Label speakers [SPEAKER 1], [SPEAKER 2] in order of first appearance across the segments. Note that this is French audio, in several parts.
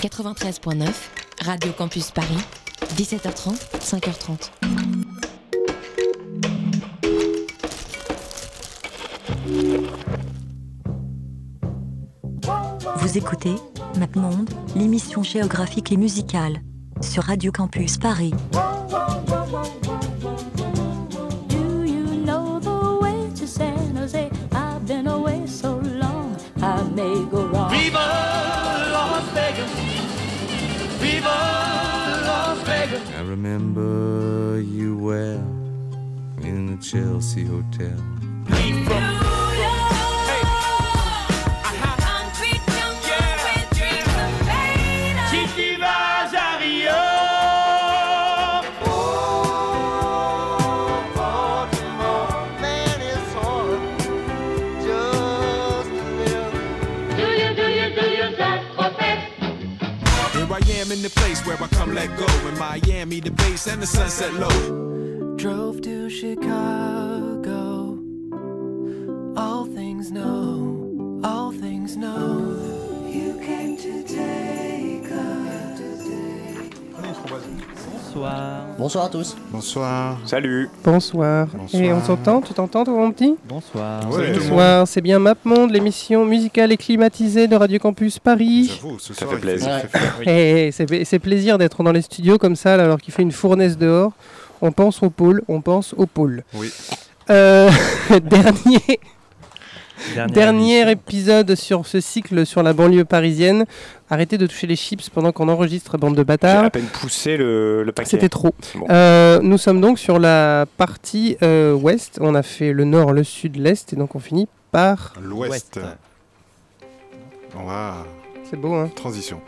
[SPEAKER 1] 93.9, Radio Campus Paris, 17h30, 5h30.
[SPEAKER 2] Vous écoutez MapMonde, l'émission géographique et musicale, sur Radio Campus Paris.
[SPEAKER 3] remember you well in the Chelsea Hotel.
[SPEAKER 4] I'm let go. In Miami, the bass and the sunset low.
[SPEAKER 5] Drove to Chicago
[SPEAKER 6] Bonsoir.
[SPEAKER 7] Bonsoir à tous.
[SPEAKER 3] Bonsoir.
[SPEAKER 8] Salut.
[SPEAKER 6] Bonsoir. Et on s'entend Tu t'entends, toi, mon petit?
[SPEAKER 8] Bonsoir.
[SPEAKER 6] Bonsoir. C'est bien MapMonde, l'émission musicale et climatisée de Radio Campus Paris.
[SPEAKER 3] J'avoue,
[SPEAKER 8] ça fait plaisir.
[SPEAKER 3] Eh,
[SPEAKER 6] eh, c'est plaisir d'être dans les studios comme ça, alors qu'il fait une fournaise dehors. On pense au pôle, on pense au pôle.
[SPEAKER 3] Oui.
[SPEAKER 6] Euh, dernier. Dernier, épisode sur ce cycle sur la banlieue parisienne. Arrêtez de toucher les chips pendant qu'on enregistre, bande de bâtards.
[SPEAKER 8] J'ai à peine poussé le, le paquet.
[SPEAKER 6] C'était trop. Euh, nous sommes donc sur la partie euh, ouest. On a fait le nord, le sud, l'est. Et donc on finit par...
[SPEAKER 3] L'ouest.
[SPEAKER 6] C'est beau, hein
[SPEAKER 3] Transition.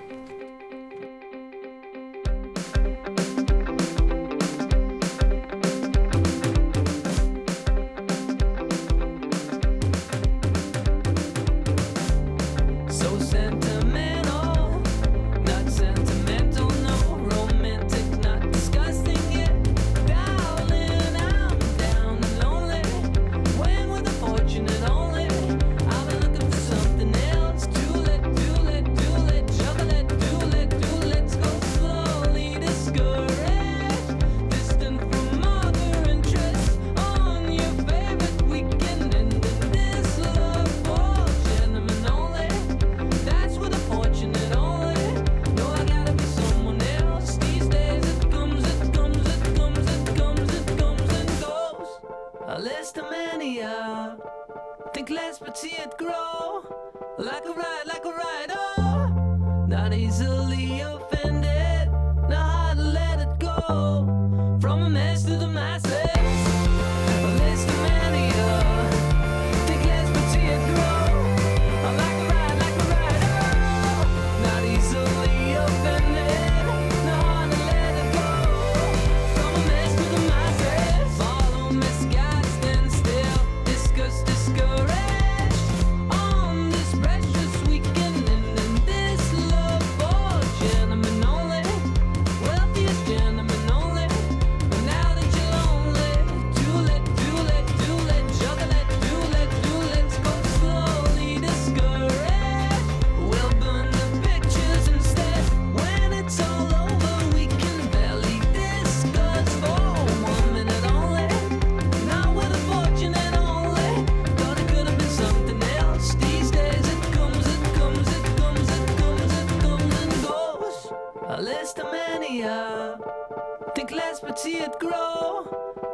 [SPEAKER 5] grow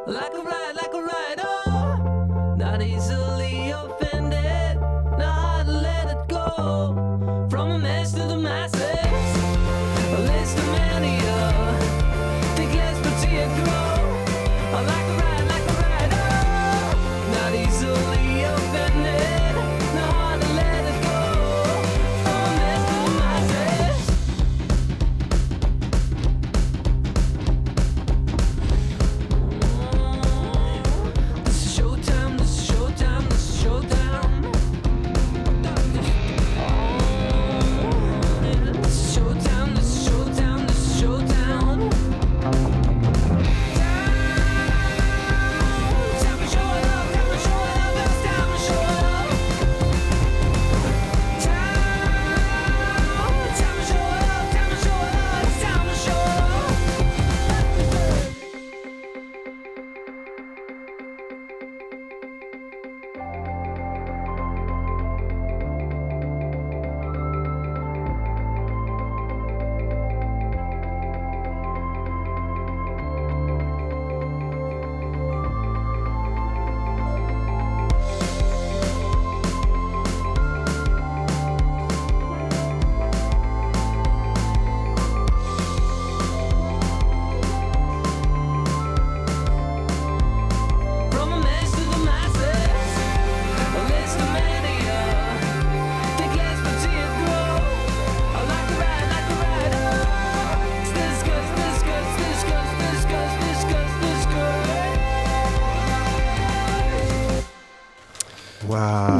[SPEAKER 5] like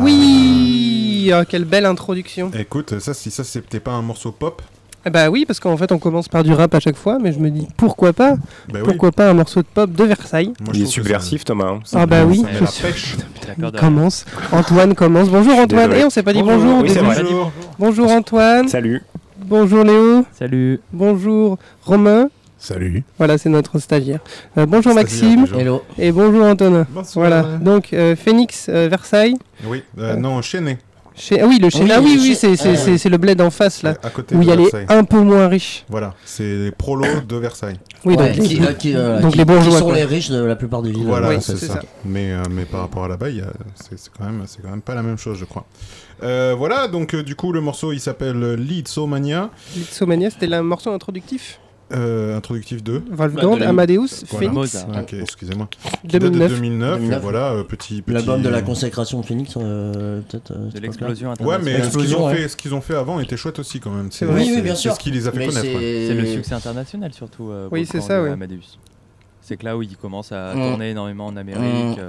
[SPEAKER 6] merci, euh, quelle belle introduction.
[SPEAKER 7] Écoute, ça, si ça c'était pas un morceau pop,
[SPEAKER 6] Ah bah oui, parce qu'en fait on commence par du rap à chaque fois, mais je me dis pourquoi pas?
[SPEAKER 7] Bah oui.
[SPEAKER 6] Pourquoi pas un morceau de pop de Versailles?
[SPEAKER 7] Moi,
[SPEAKER 8] Il est subversif, Thomas. hein.
[SPEAKER 6] Ah bah oui, je suis- Il commence. Antoine commence. Bonjour Antoine. Et on s'est pas dit
[SPEAKER 8] Bonjour.
[SPEAKER 6] bonjour.
[SPEAKER 8] Oui.
[SPEAKER 7] Bonjour.
[SPEAKER 6] Bonjour Antoine.
[SPEAKER 8] Salut.
[SPEAKER 6] Bonjour Léo.
[SPEAKER 9] Salut.
[SPEAKER 6] Bonjour Romain.
[SPEAKER 10] Salut.
[SPEAKER 6] Voilà, c'est notre stagiaire. Euh, bonjour
[SPEAKER 7] Stagiaire,
[SPEAKER 6] Maxime.
[SPEAKER 7] toujours.
[SPEAKER 9] Hello.
[SPEAKER 6] Et bonjour Antonin.
[SPEAKER 7] Bonsoir.
[SPEAKER 6] Voilà. Donc euh, Phoenix euh, Versailles.
[SPEAKER 7] Oui, euh, non, Chenet,
[SPEAKER 6] Chez... Ah oui, le chez...
[SPEAKER 9] Oui,
[SPEAKER 6] ah oui, c'est
[SPEAKER 9] ah, oui.
[SPEAKER 6] c'est le bled en face là,
[SPEAKER 7] à côté
[SPEAKER 6] où il y a les un peu moins riches.
[SPEAKER 7] Voilà, c'est les prolos de Versailles.
[SPEAKER 6] Oui,
[SPEAKER 9] Ouais,
[SPEAKER 6] donc,
[SPEAKER 9] qui,
[SPEAKER 6] les-
[SPEAKER 9] qui,
[SPEAKER 6] donc
[SPEAKER 9] qui-
[SPEAKER 6] les bourgeois.
[SPEAKER 9] qui sont
[SPEAKER 6] quoi.
[SPEAKER 9] les riches de la plupart des villes.
[SPEAKER 7] Voilà,
[SPEAKER 6] Oui,
[SPEAKER 7] c'est
[SPEAKER 6] c'est
[SPEAKER 7] ça.
[SPEAKER 6] ça.
[SPEAKER 7] Mais, euh, mais par rapport à là-bas, c'est quand, même- c'est quand même pas la même chose, je crois. Euh, voilà, donc euh, du coup, le morceau il s'appelle Lidsomania,
[SPEAKER 6] Litsomania, c'était le morceau introductif?
[SPEAKER 7] Euh, introductif 2.
[SPEAKER 6] Wolfgang, Amadeus,
[SPEAKER 7] Voilà.
[SPEAKER 6] Phoenix,
[SPEAKER 9] Mozart.
[SPEAKER 7] Ok, excusez-moi. Qui date de
[SPEAKER 6] 2009.
[SPEAKER 7] 2009,
[SPEAKER 9] 2009.
[SPEAKER 7] et voilà, euh, petit, petit.
[SPEAKER 9] L'album de la consécration de Phoenix, euh, peut-être. euh,
[SPEAKER 8] De l'explosion
[SPEAKER 7] Ouais, mais ce qu'ils ont,
[SPEAKER 9] ouais.
[SPEAKER 7] fait, ce qu'ils ont fait avant était chouette aussi quand même.
[SPEAKER 6] C'est vrai.
[SPEAKER 9] Oui, oui, bien sûr.
[SPEAKER 7] ce qui les a fait
[SPEAKER 9] Mais
[SPEAKER 7] connaître.
[SPEAKER 9] c'est-
[SPEAKER 7] ouais.
[SPEAKER 8] Le succès international surtout. euh,
[SPEAKER 6] Oui, c'est ça,
[SPEAKER 8] de
[SPEAKER 6] ouais.
[SPEAKER 8] Amadeus. C'est que là où il commence à
[SPEAKER 9] Mm.
[SPEAKER 8] tourner énormément en Amérique.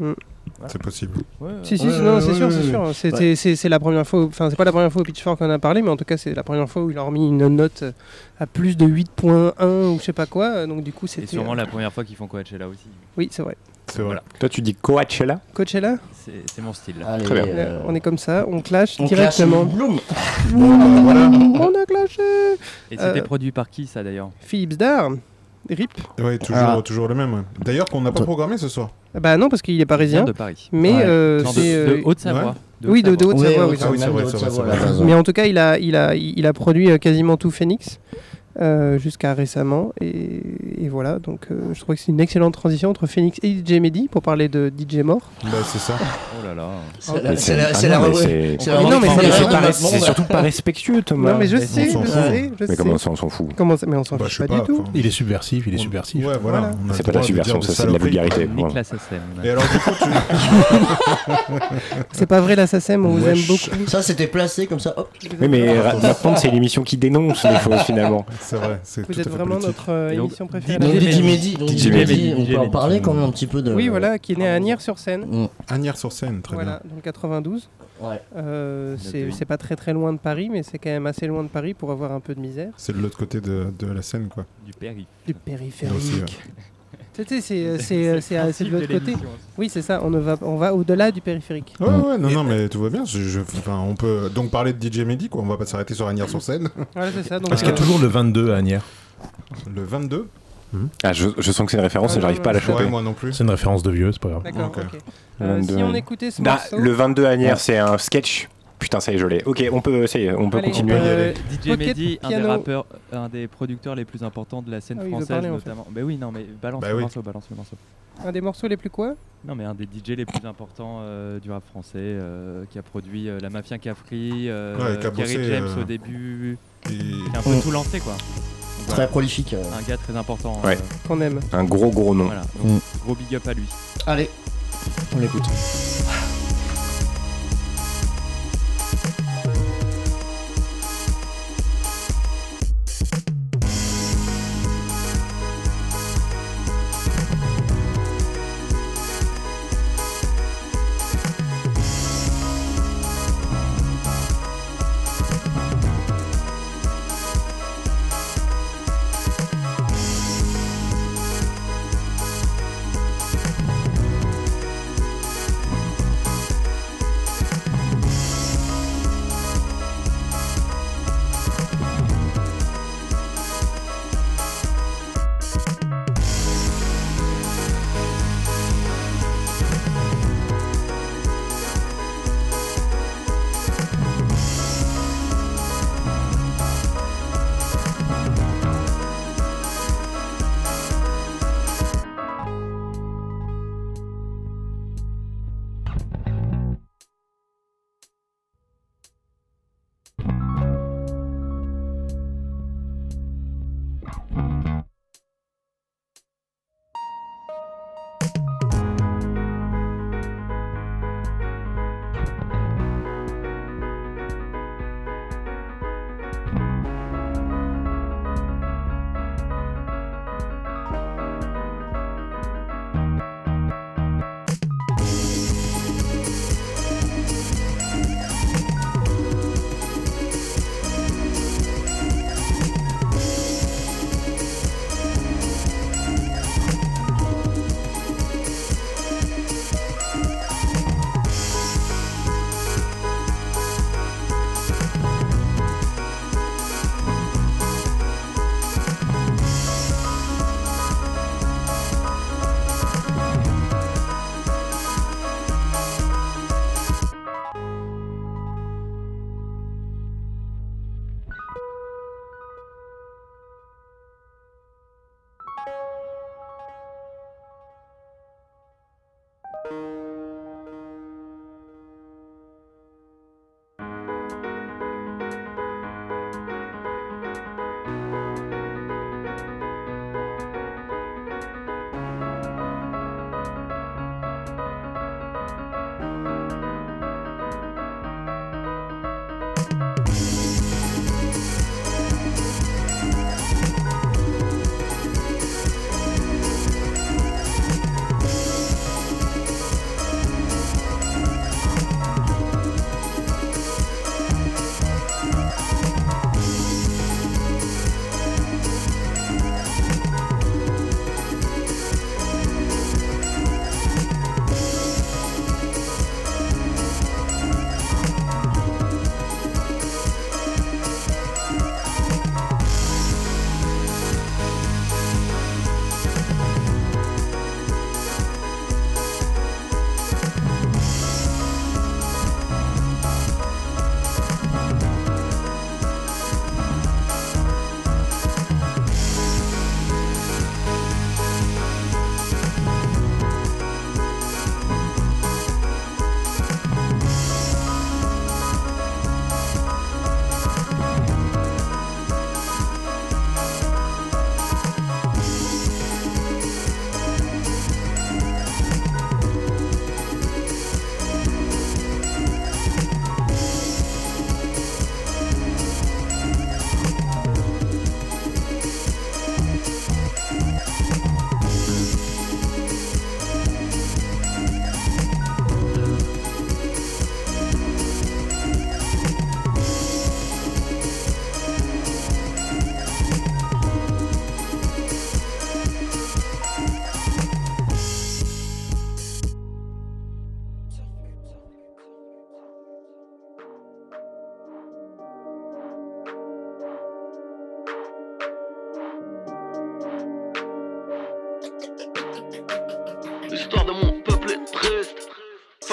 [SPEAKER 9] Mm.
[SPEAKER 8] Euh,
[SPEAKER 7] C'est possible.
[SPEAKER 8] ouais.
[SPEAKER 6] Si, si,
[SPEAKER 9] Ouais,
[SPEAKER 6] non,
[SPEAKER 9] ouais,
[SPEAKER 6] c'est sûr,
[SPEAKER 9] ouais,
[SPEAKER 6] c'est sûr. C'était- C'est c'est la première fois, enfin, c'est pas la première fois au Pitchfork qu'on a parlé, mais en tout cas, c'est la première fois où il a remis une note à plus de 8.1 ou je sais pas quoi. Donc, du coup,
[SPEAKER 8] C'est
[SPEAKER 6] c'était.
[SPEAKER 8] sûrement
[SPEAKER 6] euh,
[SPEAKER 8] la première fois qu'ils font Coachella aussi.
[SPEAKER 6] Oui, c'est vrai.
[SPEAKER 7] C'est vrai.
[SPEAKER 8] Voilà. Toi, tu dis Coachella?
[SPEAKER 6] Coachella,
[SPEAKER 8] C'est c'est mon style.
[SPEAKER 9] Allez,
[SPEAKER 8] Très bien.
[SPEAKER 9] euh,
[SPEAKER 6] on est comme ça, on clash
[SPEAKER 9] on
[SPEAKER 6] directement.
[SPEAKER 9] clash
[SPEAKER 7] voilà.
[SPEAKER 6] On a clashé
[SPEAKER 8] Et c'était
[SPEAKER 6] Euh,
[SPEAKER 8] produit par qui ça d'ailleurs?
[SPEAKER 6] Philips Dar, RIP.
[SPEAKER 7] Ouais, toujours,
[SPEAKER 9] Ah.
[SPEAKER 7] toujours le même. D'ailleurs, qu'on n'a pas programmé ce soir.
[SPEAKER 6] Bah non, parce qu'il est parisien,
[SPEAKER 8] de Paris.
[SPEAKER 6] mais
[SPEAKER 9] Ouais.
[SPEAKER 6] euh,
[SPEAKER 8] de,
[SPEAKER 6] c'est.
[SPEAKER 8] de
[SPEAKER 6] euh,
[SPEAKER 8] Haute-Savoie.
[SPEAKER 7] ouais.
[SPEAKER 6] Oui, de, de
[SPEAKER 8] Haute-Savoie.
[SPEAKER 6] Oui.
[SPEAKER 7] Ah oui,
[SPEAKER 6] Mais en tout cas, il a, il a, il a produit euh, quasiment tout Phoenix euh, jusqu'à récemment. Et, et voilà, donc euh, je trouve que c'est une excellente transition entre Phoenix et DJ Mehdi pour parler de DJ mort.
[SPEAKER 7] Bah, c'est ça.
[SPEAKER 8] Oh là là.
[SPEAKER 9] C'est la-
[SPEAKER 8] Mais
[SPEAKER 9] c'est
[SPEAKER 8] surtout pas respectueux, Thomas.
[SPEAKER 6] Non, mais je sais, je
[SPEAKER 7] fout.
[SPEAKER 8] Mais comment ça, on s'en fout
[SPEAKER 6] Comment ça Mais on s'en
[SPEAKER 7] Bah, sais
[SPEAKER 6] pas, du tout.
[SPEAKER 10] Il est subversif, il est subversif.
[SPEAKER 7] Ouais, voilà.
[SPEAKER 8] C'est pas la subversion, ça, c'est de la vulgarité.
[SPEAKER 7] Et alors, du coup.
[SPEAKER 6] C'est pas vrai, la SACEM, on vous aime beaucoup.
[SPEAKER 9] Ça, c'était placé comme ça.
[SPEAKER 8] Oui, mais Maintenant, c'est l'émission qui dénonce les fausses finalement.
[SPEAKER 7] C'est vrai,
[SPEAKER 6] Vous êtes vraiment notre euh, émission préférée.
[SPEAKER 9] Donc,
[SPEAKER 8] DJ Mehdi.
[SPEAKER 9] Donc,
[SPEAKER 8] DJ
[SPEAKER 9] on peut en parler quand même un petit peu de.
[SPEAKER 6] Oui, voilà, qui est né à Agnières-sur-Seine.
[SPEAKER 9] Mm.
[SPEAKER 7] Agnières-sur-Seine, très
[SPEAKER 6] Voilà, dans le 92.
[SPEAKER 9] Ouais.
[SPEAKER 6] Euh, c'est pas très très loin de Paris, mais c'est quand même assez loin de Paris pour avoir un peu de misère.
[SPEAKER 7] bien. C'est de l'autre côté de, de la Seine, quoi.
[SPEAKER 8] Du périph'.
[SPEAKER 6] Du périphérique. Tu sais, c'est euh, c'est euh, c'est euh, c'est de l'autre côté. Oui, c'est ça, on, va, on va au-delà du périphérique.
[SPEAKER 7] Ouais, ouais, non, non, mais tout va bien. Je, je- enfin, on peut donc parler de DJ Mehdi, quoi. On va pas s'arrêter sur Agnières-sur-Seine.
[SPEAKER 6] Voilà, c'est ça. Donc,
[SPEAKER 10] Parce qu'il y a
[SPEAKER 6] euh,
[SPEAKER 10] toujours le 22 à Agnières.
[SPEAKER 7] Le 22
[SPEAKER 8] Ah, je, je sens que c'est une référence
[SPEAKER 6] Ah,
[SPEAKER 8] et j'arrive
[SPEAKER 6] non,
[SPEAKER 8] pas à la choper.
[SPEAKER 7] Ouais, moi non plus.
[SPEAKER 10] C'est une référence de vieux, c'est pas grave.
[SPEAKER 6] D'accord,
[SPEAKER 7] Ok.
[SPEAKER 6] ok. Euh,
[SPEAKER 8] 22,
[SPEAKER 6] si on
[SPEAKER 8] ouais.
[SPEAKER 6] écoutait ce
[SPEAKER 8] Ah,
[SPEAKER 6] morceau...
[SPEAKER 8] le 22 à Agnières, c'est un sketch. Putain, ça y est, je l'ai. Ok, on peut, ça y est, on peut
[SPEAKER 6] Allez,
[SPEAKER 8] continuer.
[SPEAKER 6] euh,
[SPEAKER 8] DJ
[SPEAKER 6] Pocket
[SPEAKER 8] Mehdi, un des rappeurs, un des producteurs les plus importants de la scène
[SPEAKER 6] Ah oui,
[SPEAKER 8] française
[SPEAKER 6] parler, en fait.
[SPEAKER 8] notamment. Bah oui, non mais balance
[SPEAKER 7] Bah
[SPEAKER 8] le
[SPEAKER 7] oui.
[SPEAKER 8] morceau, balance le morceau.
[SPEAKER 6] Un des morceaux les plus quoi?
[SPEAKER 8] Non mais un des DJ les plus importants euh, du rap français, euh, qui a produit euh, la Mafia Cafri, euh,
[SPEAKER 7] Ouais, qui a
[SPEAKER 8] Kerry
[SPEAKER 7] bossé,
[SPEAKER 8] James
[SPEAKER 7] euh,
[SPEAKER 8] au début,
[SPEAKER 7] Et-
[SPEAKER 8] qui a un peu tout lancé quoi.
[SPEAKER 9] Très prolifique. euh.
[SPEAKER 8] un gars très important. Ouais. euh,
[SPEAKER 6] qu'on aime
[SPEAKER 8] un gros gros nom. Voilà, donc,
[SPEAKER 9] Mm.
[SPEAKER 8] gros big up à lui.
[SPEAKER 9] Allez, on l'écoute.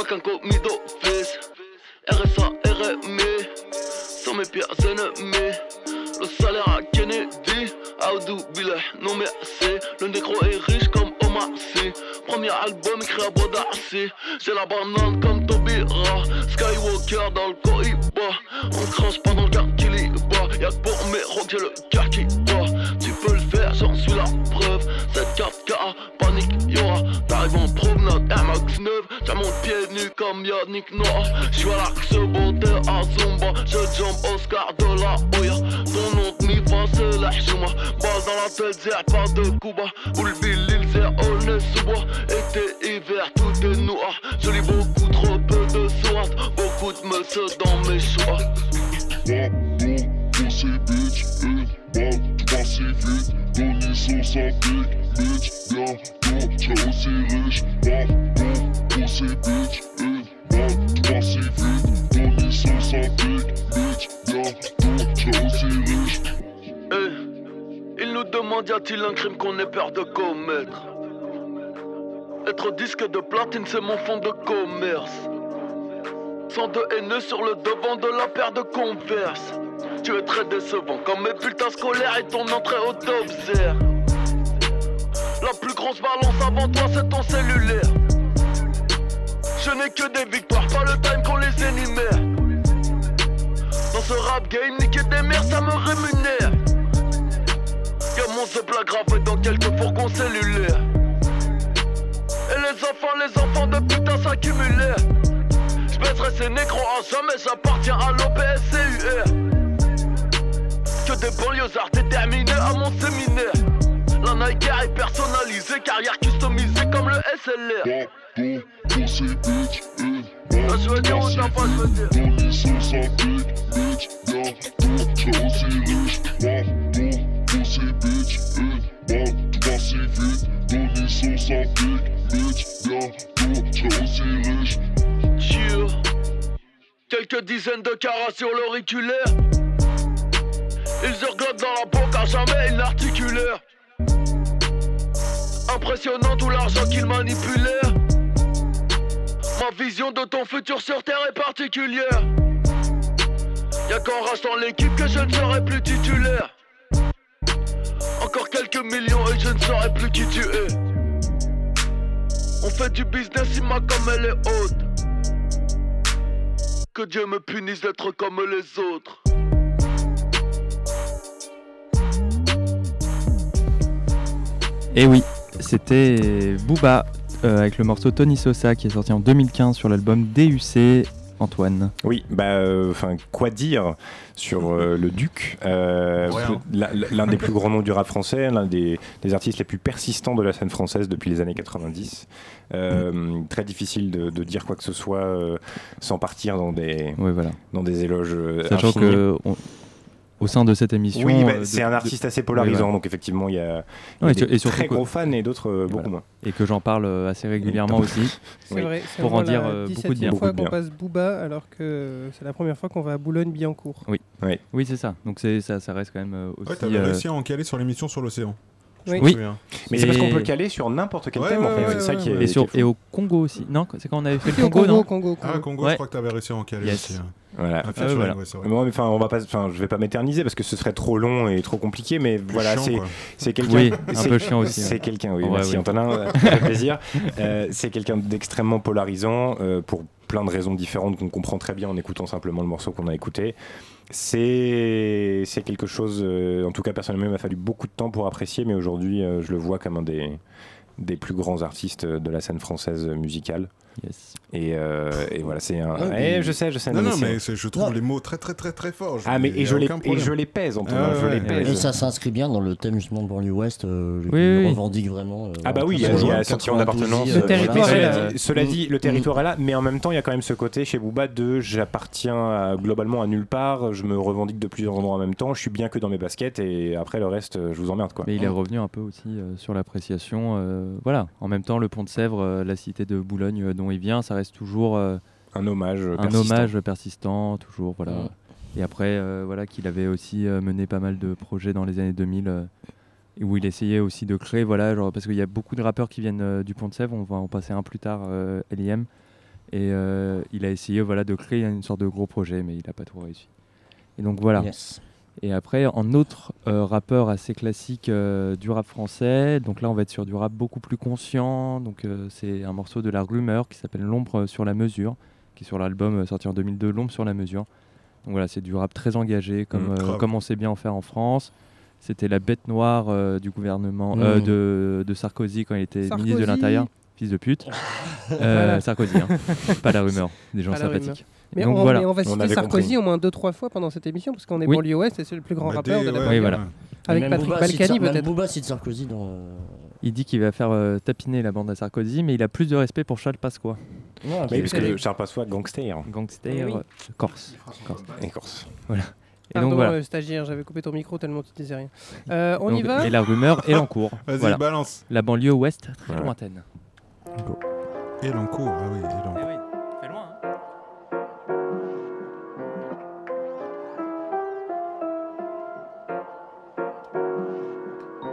[SPEAKER 11] Fuck un commis d'office. RSA, RMI. Sans mes pires ennemis. Le salaire à Kennedy. Aoudou Billah, non merci. Le négro est riche comme Omar Sy. Premier album écrit à Bodarcy. J'ai la banane comme Tobira. Skywalker dans le Cohiba. On crache pas dans le quartier bas. Y'a que pour mes rocks, j'ai le cœur comme Yannick Noah. J'suis à l'axe beauté à Zumba. Je jump Oscar de la Hoya. Ton nom de mi c'est la Hjouma. Balle dans la tête, zère pas de Cuba. Ou le bill, l'île, zère, on sous bois. Été, hiver, tout est noir. Je lis beaucoup trop peu de sourates. Beaucoup de monsieur dans mes choix.
[SPEAKER 12] Pussy bitch, une balle, pas si vite. Donner son sa big bitch, bientôt, t'es aussi riche. Pardon, pussy bitch, riche.
[SPEAKER 11] Eh, il nous demande y a-t-il un crime qu'on ait peur de commettre? Être disque de platine, c'est mon fond de commerce. Sans de haineux sur le devant de la paire de converse. Tu es très décevant comme mes bulletins scolaires et ton entrée au Dobser. La plus grosse balance avant toi, c'est ton cellulaire. Je n'ai que des victoires, pas le time qu'on les ce rap game, niquer des mères, ça me rémunère. Mon ce plat gravé dans quelques fourgons cellulaires. Et les enfants, les enfants de putain s'accumulèrent. J'baisserai ces négros à jamais, j'appartiens à l'OPSCUR. Que des banlieusards déterminés à mon séminaire. La Nike Air est personnalisée, carrière customisée comme le SLR.
[SPEAKER 12] Bitch, riche.
[SPEAKER 11] Chill. Quelques dizaines de carats sur l'auriculaire. Ils hurlotent dans la banque à jamais ils l'articulèrent. Impressionnant tout l'argent qu'ils manipulèrent. Ma vision de ton futur sur terre est particulière. Y'a qu'en rachetant l'équipe que je ne serai plus titulaire. Encore quelques millions et je ne saurai plus qui tu es. On fait du business, Ima comme elle est haute. Que Dieu me punisse d'être comme les autres.
[SPEAKER 8] Et oui, c'était Booba euh, avec le morceau Tony Sosa qui est sorti en 2015 sur l'album DUC. Antoine.
[SPEAKER 13] Oui, bah, enfin, quoi dire sur euh, le Duc euh, L'un des plus grands noms du rap français, l'un des, des artistes les plus persistants de la scène française depuis les années 90. Euh, Très difficile de, de dire quoi que ce soit euh, sans partir dans des,
[SPEAKER 8] Oui, voilà.
[SPEAKER 13] dans des éloges. euh,
[SPEAKER 8] Sachant
[SPEAKER 13] infinis.
[SPEAKER 8] que on- au sein de cette émission.
[SPEAKER 13] Oui, bah,
[SPEAKER 8] euh,
[SPEAKER 13] c'est un
[SPEAKER 8] de-
[SPEAKER 13] artiste assez
[SPEAKER 8] Oui,
[SPEAKER 13] polarisant,
[SPEAKER 8] voilà.
[SPEAKER 13] donc effectivement, il y a, y
[SPEAKER 8] et
[SPEAKER 13] des
[SPEAKER 8] sur- et surtout
[SPEAKER 13] très
[SPEAKER 8] que-
[SPEAKER 13] gros fans et d'autres euh, beaucoup
[SPEAKER 8] Voilà.
[SPEAKER 13] moins.
[SPEAKER 8] Et que j'en parle euh, assez régulièrement aussi.
[SPEAKER 6] C'est vrai, c'est
[SPEAKER 8] Pour en dire
[SPEAKER 6] la
[SPEAKER 8] euh, beaucoup de bien.
[SPEAKER 6] 17e fois
[SPEAKER 13] Beaucoup de
[SPEAKER 6] qu'on passe Booba alors que c'est la première fois qu'on va à Boulogne-Billancourt.
[SPEAKER 8] Oui,
[SPEAKER 13] Oui.
[SPEAKER 8] oui c'est ça. Donc c'est ça, ça reste quand même aussi.
[SPEAKER 7] Ouais, t'avais
[SPEAKER 8] euh,
[SPEAKER 7] réussi à en caler sur l'émission sur l'océan.
[SPEAKER 6] Oui.
[SPEAKER 8] Oui.
[SPEAKER 13] Mais c'est parce qu'on peut le caler sur n'importe quel
[SPEAKER 7] Ouais,
[SPEAKER 13] thème, en fait.
[SPEAKER 7] ouais,
[SPEAKER 13] c'est ça qui est.
[SPEAKER 8] Et, sur,
[SPEAKER 13] qui est
[SPEAKER 8] et au Congo aussi. Non, c'est quand on avait fait le Congo,
[SPEAKER 6] Congo,
[SPEAKER 8] non
[SPEAKER 6] Congo,
[SPEAKER 7] Ah,
[SPEAKER 6] Congo.
[SPEAKER 7] Congo,
[SPEAKER 8] Ouais.
[SPEAKER 7] je crois que t'avais réussi à en caler
[SPEAKER 8] Yes.
[SPEAKER 7] aussi.
[SPEAKER 13] Voilà.
[SPEAKER 7] Un
[SPEAKER 8] Ah,
[SPEAKER 7] featuring,
[SPEAKER 8] voilà.
[SPEAKER 7] ouais, c'est vrai.
[SPEAKER 13] Bon, mais enfin, on va pas, enfin, je vais pas m'éterniser parce que ce serait trop long et trop compliqué, mais
[SPEAKER 7] Plus
[SPEAKER 13] voilà,
[SPEAKER 7] chiant,
[SPEAKER 13] c'est
[SPEAKER 7] quoi.
[SPEAKER 13] c'est quelqu'un.
[SPEAKER 8] Oui, un
[SPEAKER 13] c'est-
[SPEAKER 8] peu chiant aussi,
[SPEAKER 13] C'est
[SPEAKER 8] ouais.
[SPEAKER 13] quelqu'un, oui,
[SPEAKER 8] Ouais,
[SPEAKER 13] merci
[SPEAKER 8] oui.
[SPEAKER 13] Antonin, euh, plaisir. Euh, c'est quelqu'un d'extrêmement polarisant euh, pour plein de raisons différentes qu'on comprend très bien en écoutant simplement le morceau qu'on a écouté. C'est c'est quelque chose, euh, en tout cas personnellement, il m'a fallu beaucoup de temps pour apprécier, mais aujourd'hui, euh, je le vois comme un des des plus grands artistes de la scène française musicale.
[SPEAKER 8] Yes.
[SPEAKER 13] Et, euh, et voilà, c'est un. Eh,
[SPEAKER 7] puis-
[SPEAKER 13] je sais, je sais.
[SPEAKER 7] Non, non, mais je trouve les mots très, très, très, très forts.
[SPEAKER 13] Ah, mais et je, les, et je les pèse, Antonin,
[SPEAKER 7] Ah,
[SPEAKER 13] je les pèse.
[SPEAKER 9] Et ça s'inscrit bien dans le thème justement de banlieue ouest, euh,
[SPEAKER 8] Oui,
[SPEAKER 9] revendique vraiment. euh,
[SPEAKER 13] Ah bah oui, il y a, un
[SPEAKER 9] 92,
[SPEAKER 13] sentiment d'appartenance.
[SPEAKER 9] euh,
[SPEAKER 6] Le territoire
[SPEAKER 13] Mais
[SPEAKER 6] est
[SPEAKER 13] cela,
[SPEAKER 6] là.
[SPEAKER 13] dit, cela
[SPEAKER 9] Mm.
[SPEAKER 13] le territoire est là, mais en même temps, il y a quand même ce côté chez Booba de j'appartiens globalement à nulle part, je me revendique de plusieurs endroits en même temps, je suis bien que dans mes baskets et après le reste, je vous emmerde quoi.
[SPEAKER 8] Mais il est revenu un peu aussi euh, sur l'appréciation. voilà. En même temps, le Pont de Sèvres, la cité de Boulogne il vient, ça reste toujours euh,
[SPEAKER 13] Un hommage
[SPEAKER 8] un
[SPEAKER 13] persistant.
[SPEAKER 8] hommage persistant, toujours. Voilà.
[SPEAKER 9] Ouais.
[SPEAKER 8] Et après, euh, voilà, qu'il avait aussi euh, mené pas mal de projets dans les années 2000 euh, et où il essayait aussi de créer, voilà, genre, parce qu'il y a beaucoup de rappeurs qui viennent euh, du Pont de Sèvres, on va en passer un plus tard, euh, LIM, et euh, il a essayé voilà, de créer une sorte de gros projet, mais il n'a pas tout réussi. Et donc voilà.
[SPEAKER 9] Yes.
[SPEAKER 8] Et après, en autre euh, rappeur assez classique euh, du rap français, donc là on va être sur du rap beaucoup plus conscient, donc euh, c'est un morceau de la rumeur qui s'appelle L'ombre sur la mesure, qui est sur l'album sorti en 2002, L'ombre sur la mesure. Donc voilà, c'est du rap très engagé, comme,
[SPEAKER 7] Mm,
[SPEAKER 8] euh, comme on sait bien en faire en France. C'était la bête noire euh, du gouvernement euh,
[SPEAKER 9] Mm.
[SPEAKER 8] de, de Sarkozy quand il était
[SPEAKER 6] Sarkozy.
[SPEAKER 8] ministre de l'Intérieur. Fils de pute. Euh. Sarkozy, hein. pas la rumeur, des gens sympathiques.
[SPEAKER 6] Mais,
[SPEAKER 8] donc
[SPEAKER 6] on,
[SPEAKER 8] voilà.
[SPEAKER 6] mais on va
[SPEAKER 13] On
[SPEAKER 6] citer Sarkozy
[SPEAKER 13] compris.
[SPEAKER 6] au moins deux trois fois pendant cette émission parce qu'on est
[SPEAKER 8] Oui.
[SPEAKER 6] banlieue ouest et c'est le plus grand
[SPEAKER 7] Bah,
[SPEAKER 6] rappeur de la
[SPEAKER 7] ouais,
[SPEAKER 8] Oui, voilà.
[SPEAKER 6] Avec
[SPEAKER 9] Même
[SPEAKER 6] Patrick
[SPEAKER 9] Booba
[SPEAKER 6] Balkany peut-être.
[SPEAKER 9] Booba cite Sarkozy dans. euh,
[SPEAKER 8] Il dit qu'il va faire euh, tapiner la bande à Sarkozy, mais il a plus de respect pour Charles Pasqua.
[SPEAKER 9] Ouais,
[SPEAKER 13] Oui,
[SPEAKER 9] bah,
[SPEAKER 13] parce que Charles Pasqua, gangster.
[SPEAKER 8] Gangster
[SPEAKER 6] oui.
[SPEAKER 8] corse. Corse.
[SPEAKER 13] Et Corse.
[SPEAKER 8] Voilà. Et
[SPEAKER 6] Pardon,
[SPEAKER 8] donc voilà.
[SPEAKER 6] euh, stagiaire, j'avais coupé ton micro tellement tu disais rien. Euh, on y va
[SPEAKER 8] Et la rumeur est en cours.
[SPEAKER 7] Vas-y,
[SPEAKER 8] Voilà.
[SPEAKER 7] balance.
[SPEAKER 8] La banlieue ouest très lointaine.
[SPEAKER 7] Et l'encours, ah oui, et l'encours.
[SPEAKER 8] oui, fait loin. hein.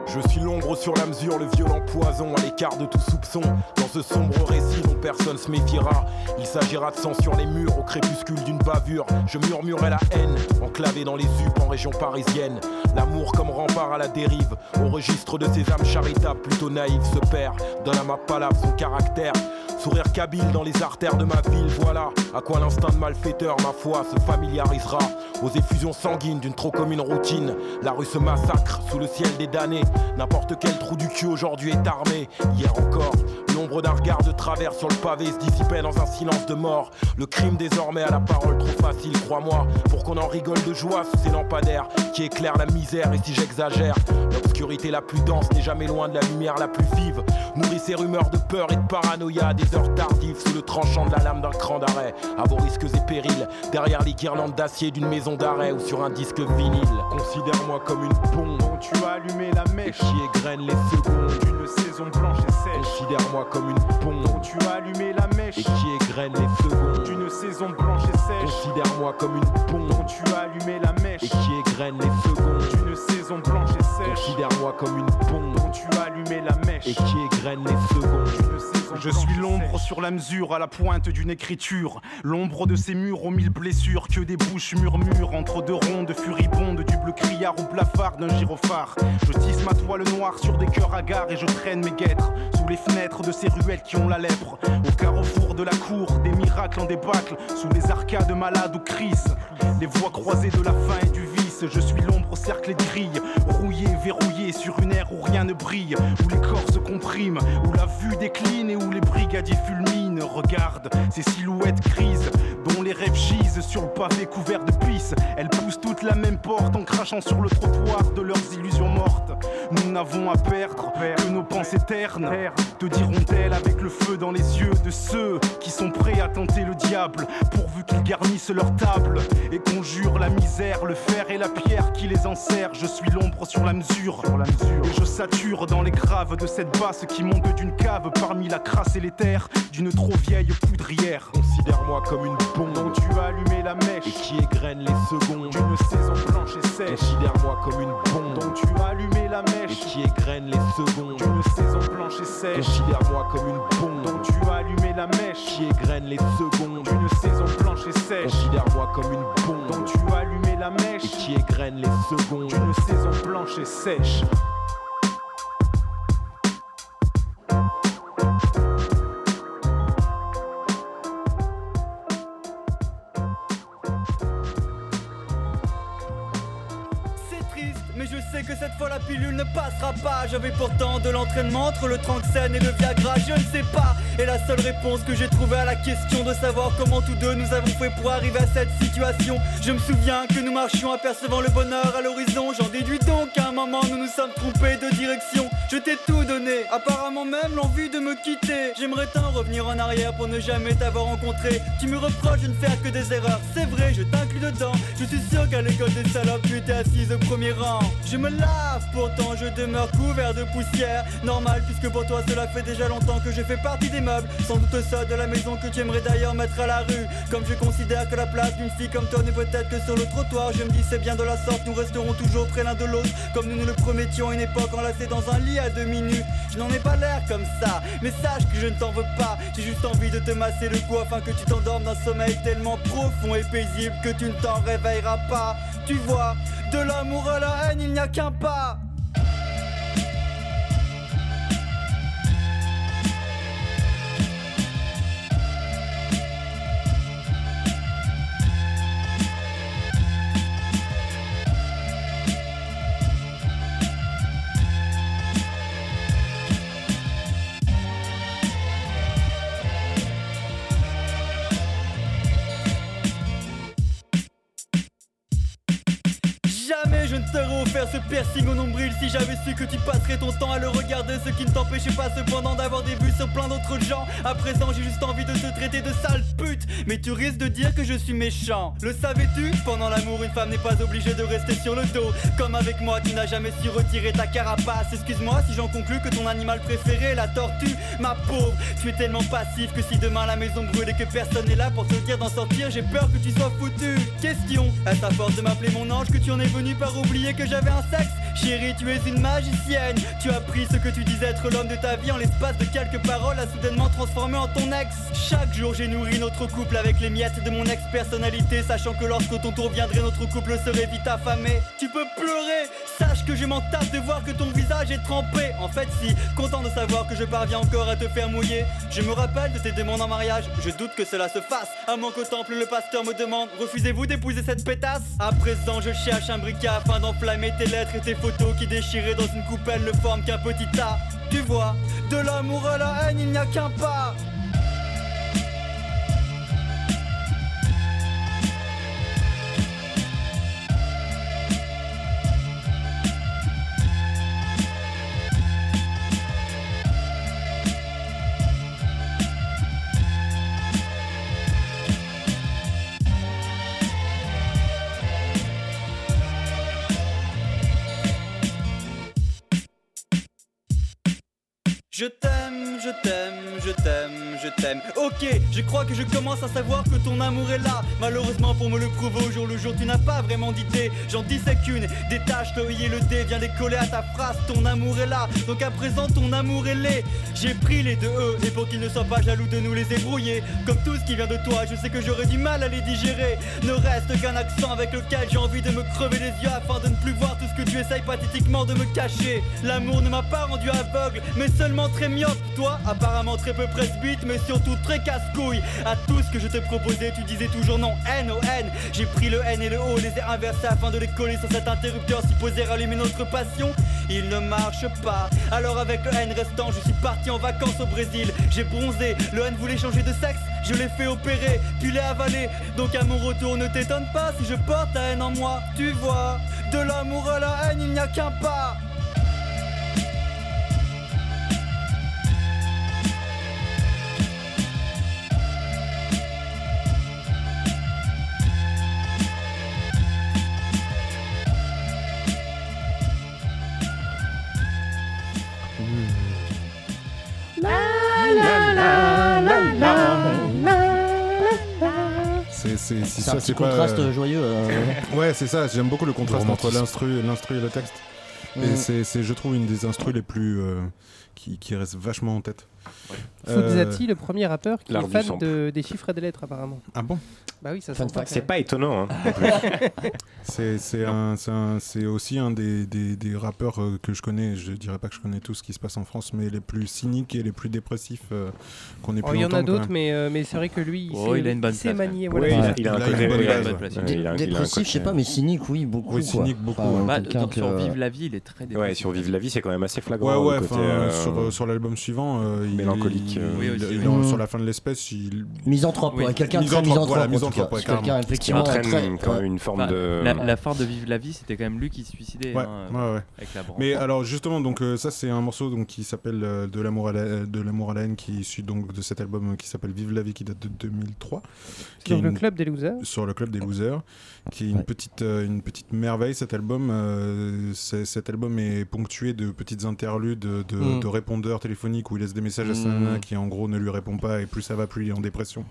[SPEAKER 4] Je suis l'ombre sur la mesure, le violent poison à l'écart de tout soupçon. Dans ce sombre récit dont personne se méfiera, il s'agira de sang sur les murs au crépuscule d'une bavure. Je murmurerai la haine, enclavé dans les UP en région parisienne. L'amour comme rempart à la dérive, au registre de ces âmes charitables plutôt naïves se perd. Donne à ma palabre son caractère. Sourire kabyle dans les artères de ma ville, voilà à quoi l'instinct de malfaiteur, ma foi, se familiarisera. Aux effusions sanguines d'une trop commune routine, la rue se massacre sous le ciel des damnés. N'importe quel trou du cul aujourd'hui est armé. Hier encore, l'ombre d'un regard de travers sur le pavé se dissipait dans un silence de mort. Le crime désormais à la parole trop facile, crois-moi, pour qu'on en rigole de joie sous ces lampadaires qui éclairent la misère. Et si j'exagère, l'obscurité la plus dense n'est jamais loin de la lumière la plus vive. Nourrit ces rumeurs de peur et de paranoïa heures tardives sous le tranchant de la lame d'un cran d'arrêt. À vos risques et périls, derrière les guirlandes d'acier d'une maison d'arrêt ou sur un disque vinyle. Considère-moi comme une bombe dont tu as allumé la mèche qui égrène les secondes d'une saison blanche et sèche. Considère-moi comme une bombe dont tu as allumé la mèche et qui égrène les secondes d'une saison blanche et sèche. Considère-moi comme une bombe dont tu as allumé la mèche et qui égrène les secondes d'une saison blanche et sèche. Considère-moi comme une bombe dont tu as allumé la mèche et qui égrène les secondes
[SPEAKER 14] Je suis l'ombre sur la mesure, à la pointe d'une écriture. L'ombre de ces murs aux mille blessures, que des bouches murmurent entre deux rondes furibondes, du bleu criard au blafard d'un gyrophare. Je tisse ma toile noire sur des cœurs hagards et je traîne mes guêtres sous les fenêtres de ces ruelles qui ont la lèpre. Au carrefour de la cour, des miracles en débâcle, sous les arcades malades ou crises. Les voies croisées de la faim et du je suis l'ombre cercle de grilles, rouillé, verrouillé sur une ère où rien ne brille, où les corps se compriment, où la vue décline et où les brigadiers fulminent. Regarde ces silhouettes grises dont les rêves gisent sur le pavé couvert de pisse. Elles poussent toutes la même porte en crachant sur le trottoir de leurs illusions mortes. Nous n'avons à perdre que nos pensées ternes. Te diront-elles avec le feu dans les yeux de ceux qui sont prêts à tenter le diable pourvu qu'ils garnissent leur table et conjurent la misère, le fer et la pierre qui les enserrent. Je suis l'ombre sur la mesure. Et je sature dans les graves de cette basse qui monte d'une cave parmi la crasse et les terres d'une trop vieille poudrière.
[SPEAKER 4] Considère-moi comme une bombe
[SPEAKER 14] dont tu as allumé la mèche.
[SPEAKER 4] Et qui égrène les secondes.
[SPEAKER 14] D'une saison blanche et sèche.
[SPEAKER 4] Considère-moi comme une bombe
[SPEAKER 14] dont tu as allumé la
[SPEAKER 4] et
[SPEAKER 14] mèche
[SPEAKER 4] qui égrène les secondes.
[SPEAKER 14] D'une saison blanche et sèche.
[SPEAKER 4] Considère-moi comme une bombe
[SPEAKER 14] dont tu as allumé la mèche.
[SPEAKER 4] Qui égrène les secondes.
[SPEAKER 14] D'une saison blanche et sèche.
[SPEAKER 4] Considère-moi comme une bombe
[SPEAKER 14] dont tu as allumé la mèche.
[SPEAKER 4] Et qui égrène les secondes.
[SPEAKER 14] D'une saison blanche et sèche.
[SPEAKER 15] Cette fois la pilule ne passera pas. J'avais pourtant de l'entraînement entre le Tranxène et le Viagra, je ne sais pas. Et la seule réponse que j'ai trouvée à la question de savoir comment tous deux nous avons fait pour arriver à cette situation. Je me souviens que nous marchions apercevant le bonheur à l'horizon. J'en déduis donc qu'à un moment nous nous sommes trompés de direction. Je t'ai tout donné, apparemment même l'envie J'aimerais tant revenir en arrière pour ne jamais t'avoir rencontré. Tu me reproches de ne faire que des erreurs, c'est vrai, je t'inclus dedans. Je suis sûr qu'à l'école des salopes, tu étais assise au premier rang. Je me lave, pourtant je demeure couvert de poussière. Normal, puisque pour toi cela fait déjà longtemps que je fais partie des meubles. Sans doute ça de la maison que tu aimerais d'ailleurs mettre à la rue. Comme je considère que la place d'une fille comme toi n'est peut-être que sur le trottoir, je me dis c'est bien de la sorte, nous resterons toujours près l'un de l'autre. Comme nous nous le promettions à une époque enlacée dans un lit à demi nu. Je n'en ai pas l'air comme ça, sache que je ne t'en veux pas. J'ai juste envie de te masser le cou afin que tu t'endormes d'un sommeil tellement profond et paisible que tu ne t'en réveilleras pas. Tu vois, de l'amour à la haine, il n'y a qu'un pas. Ce piercing au nombril si j'avais su que tu passerais ton temps à le regarder, ce qui ne t'empêchait pas cependant d'avoir des vues sur plein d'autres gens. À présent, j'ai juste envie de te traiter de sale pute, mais tu risques de dire que je suis méchant. Le savais-tu? Pendant l'amour, une femme n'est pas obligée de rester sur le dos. Comme avec moi, tu n'as jamais su retirer ta carapace. Excuse-moi si j'en conclus que ton animal préféré est la tortue. Ma pauvre, tu es tellement passif que si demain la maison brûle et que personne n'est là pour te dire d'en sortir, j'ai peur que tu sois foutu. Question à force de m'appeler mon ange que tu en es venu par oublier que j'avais un sexe Chérie, tu es une magicienne. Tu as pris ce que tu disais être l'homme de ta vie en l'espace de quelques paroles à soudainement transformé en ton ex. Chaque jour, j'ai nourri notre couple avec les miettes de mon ex-personnalité, sachant que lorsque ton tour viendrait, notre couple serait vite affamé. Tu peux pleurer, sache que je m'en de voir que ton visage est trempé. En fait, si, content de savoir que je parviens encore à te faire mouiller. Je me rappelle de tes demandes en mariage, je doute que cela se fasse. À moins qu'au temple, le pasteur me demande Refusez-vous d'épouser cette pétasse? À présent, je cherche un briquet afin d'enflammer tes lettres et tes photos qui déchirées dans une coupelle ne forment qu'un petit tas. Tu vois, de l'amour à la haine, il n'y a qu'un pas. Ok, je crois que je commence à savoir que ton amour est là. Malheureusement, pour me le prouver au jour le jour, tu n'as pas vraiment d'idée. J'en disais qu'une, détache le i le d, viens les coller à ta phrase. Ton amour est là, donc à présent ton amour est laid. J'ai pris les deux E, et pour qu'ils ne soient pas jaloux de nous les ébrouiller. Comme tout ce qui vient de toi, je sais que j'aurais du mal à les digérer. Ne reste qu'un accent avec lequel j'ai envie de me crever les yeux afin de ne plus voir tout ce que tu essayes pathétiquement de me cacher. L'amour ne m'a pas rendu aveugle, mais seulement très myope. Toi, apparemment très peu presbyte, mais surtout très casse-couille. À tout ce que je te proposais, tu disais toujours non, N O N. J'ai pris le N et le O, les ai inversés afin de les coller sur cet interrupteur supposé rallumer notre passion. Il ne marche pas. Alors avec le N restant, je suis parti en vacances au Brésil. J'ai bronzé, le N voulait changer de sexe, je l'ai fait opérer, puis l'ai avalé. Donc à mon retour, ne t'étonne pas si je porte la haine en moi. Tu vois, de l'amour à la haine, il n'y a qu'un pas.
[SPEAKER 7] C'est si ça c'est pas
[SPEAKER 9] contraste
[SPEAKER 7] euh,
[SPEAKER 9] joyeux, euh.
[SPEAKER 7] ouais, c'est ça. J'aime beaucoup le contraste entre l'instru, l'instru et le texte. Et
[SPEAKER 9] Mm.
[SPEAKER 7] c'est, c'est, je trouve, une des instrus les plus euh, qui, qui reste vachement en tête.
[SPEAKER 6] Fuzati, le premier rappeur qui est fan de- des chiffres et des lettres apparemment.
[SPEAKER 7] Ah bon?
[SPEAKER 6] Bah oui, ça
[SPEAKER 13] Fun
[SPEAKER 6] sent
[SPEAKER 13] fact. C'est pas étonnant, hein, plus.
[SPEAKER 7] c'est, c'est, un, c'est, un- c'est aussi un des, des, des rappeurs euh, que je connais. Je dirais pas que je connais tout ce qui se passe en France, mais les plus cyniques et les plus dépressifs euh, qu'on ait
[SPEAKER 6] Oh,
[SPEAKER 7] pu
[SPEAKER 6] Il y en a d'autres,
[SPEAKER 7] même.
[SPEAKER 6] mais, euh, mais c'est vrai que lui, il
[SPEAKER 8] Oh, il a une bonne
[SPEAKER 6] sait manier.
[SPEAKER 8] ouais.
[SPEAKER 6] Voilà.
[SPEAKER 13] Oui, il a- il a un
[SPEAKER 7] Il a une bonne base, ouais.
[SPEAKER 13] Ouais,
[SPEAKER 9] Dépressif, je sais pas, mais cynique, oui, beaucoup.
[SPEAKER 7] Oui, cynique, beaucoup, ouais.
[SPEAKER 8] Bah,
[SPEAKER 9] quelqu'un
[SPEAKER 8] dans- sur
[SPEAKER 9] que-
[SPEAKER 8] Vive la vie, il est très
[SPEAKER 13] Ouais,
[SPEAKER 8] dépressif.
[SPEAKER 13] sur Vive la vie, c'est quand même assez
[SPEAKER 7] Ouais,
[SPEAKER 13] flagrant.
[SPEAKER 7] ouais, enfin,
[SPEAKER 13] euh,
[SPEAKER 7] sur, euh, l'album suivant, euh,
[SPEAKER 13] Mélancolique, euh, Oui, aussi, oui.
[SPEAKER 7] dans-
[SPEAKER 13] Mm.
[SPEAKER 7] Sur la fin de l'espèce, il.
[SPEAKER 9] Misanthrope, ouais, quelqu'un de très
[SPEAKER 7] Misanthrope, voilà, ouais,
[SPEAKER 9] quelqu'un, effectivement,
[SPEAKER 13] Qui entraîne
[SPEAKER 9] très-
[SPEAKER 13] quand même une forme
[SPEAKER 8] Enfin,
[SPEAKER 13] de.
[SPEAKER 8] la, la fin de Vive la vie, c'était quand même lui qui se suicidait.
[SPEAKER 7] Ouais,
[SPEAKER 8] hein,
[SPEAKER 7] ouais, ouais.
[SPEAKER 8] Avec la branche.
[SPEAKER 7] Mais alors justement, donc euh, ça c'est un morceau donc qui s'appelle euh, de l'amour à la, de l'amour à la haine, qui est issu donc de cet album euh, qui s'appelle Vive la vie, qui date de 2003. qui
[SPEAKER 6] Sur le
[SPEAKER 7] une-
[SPEAKER 6] club des losers.
[SPEAKER 7] Sur le club des losers, qui est une petite euh, une petite merveille. Cet album, euh, cet album est ponctué de petites interludes de, de,
[SPEAKER 9] Mm.
[SPEAKER 7] de répondeurs téléphoniques où il laisse des messages à sa
[SPEAKER 9] Mm.
[SPEAKER 7] nana qui en gros ne lui répond pas et plus ça va, plus il est en dépression.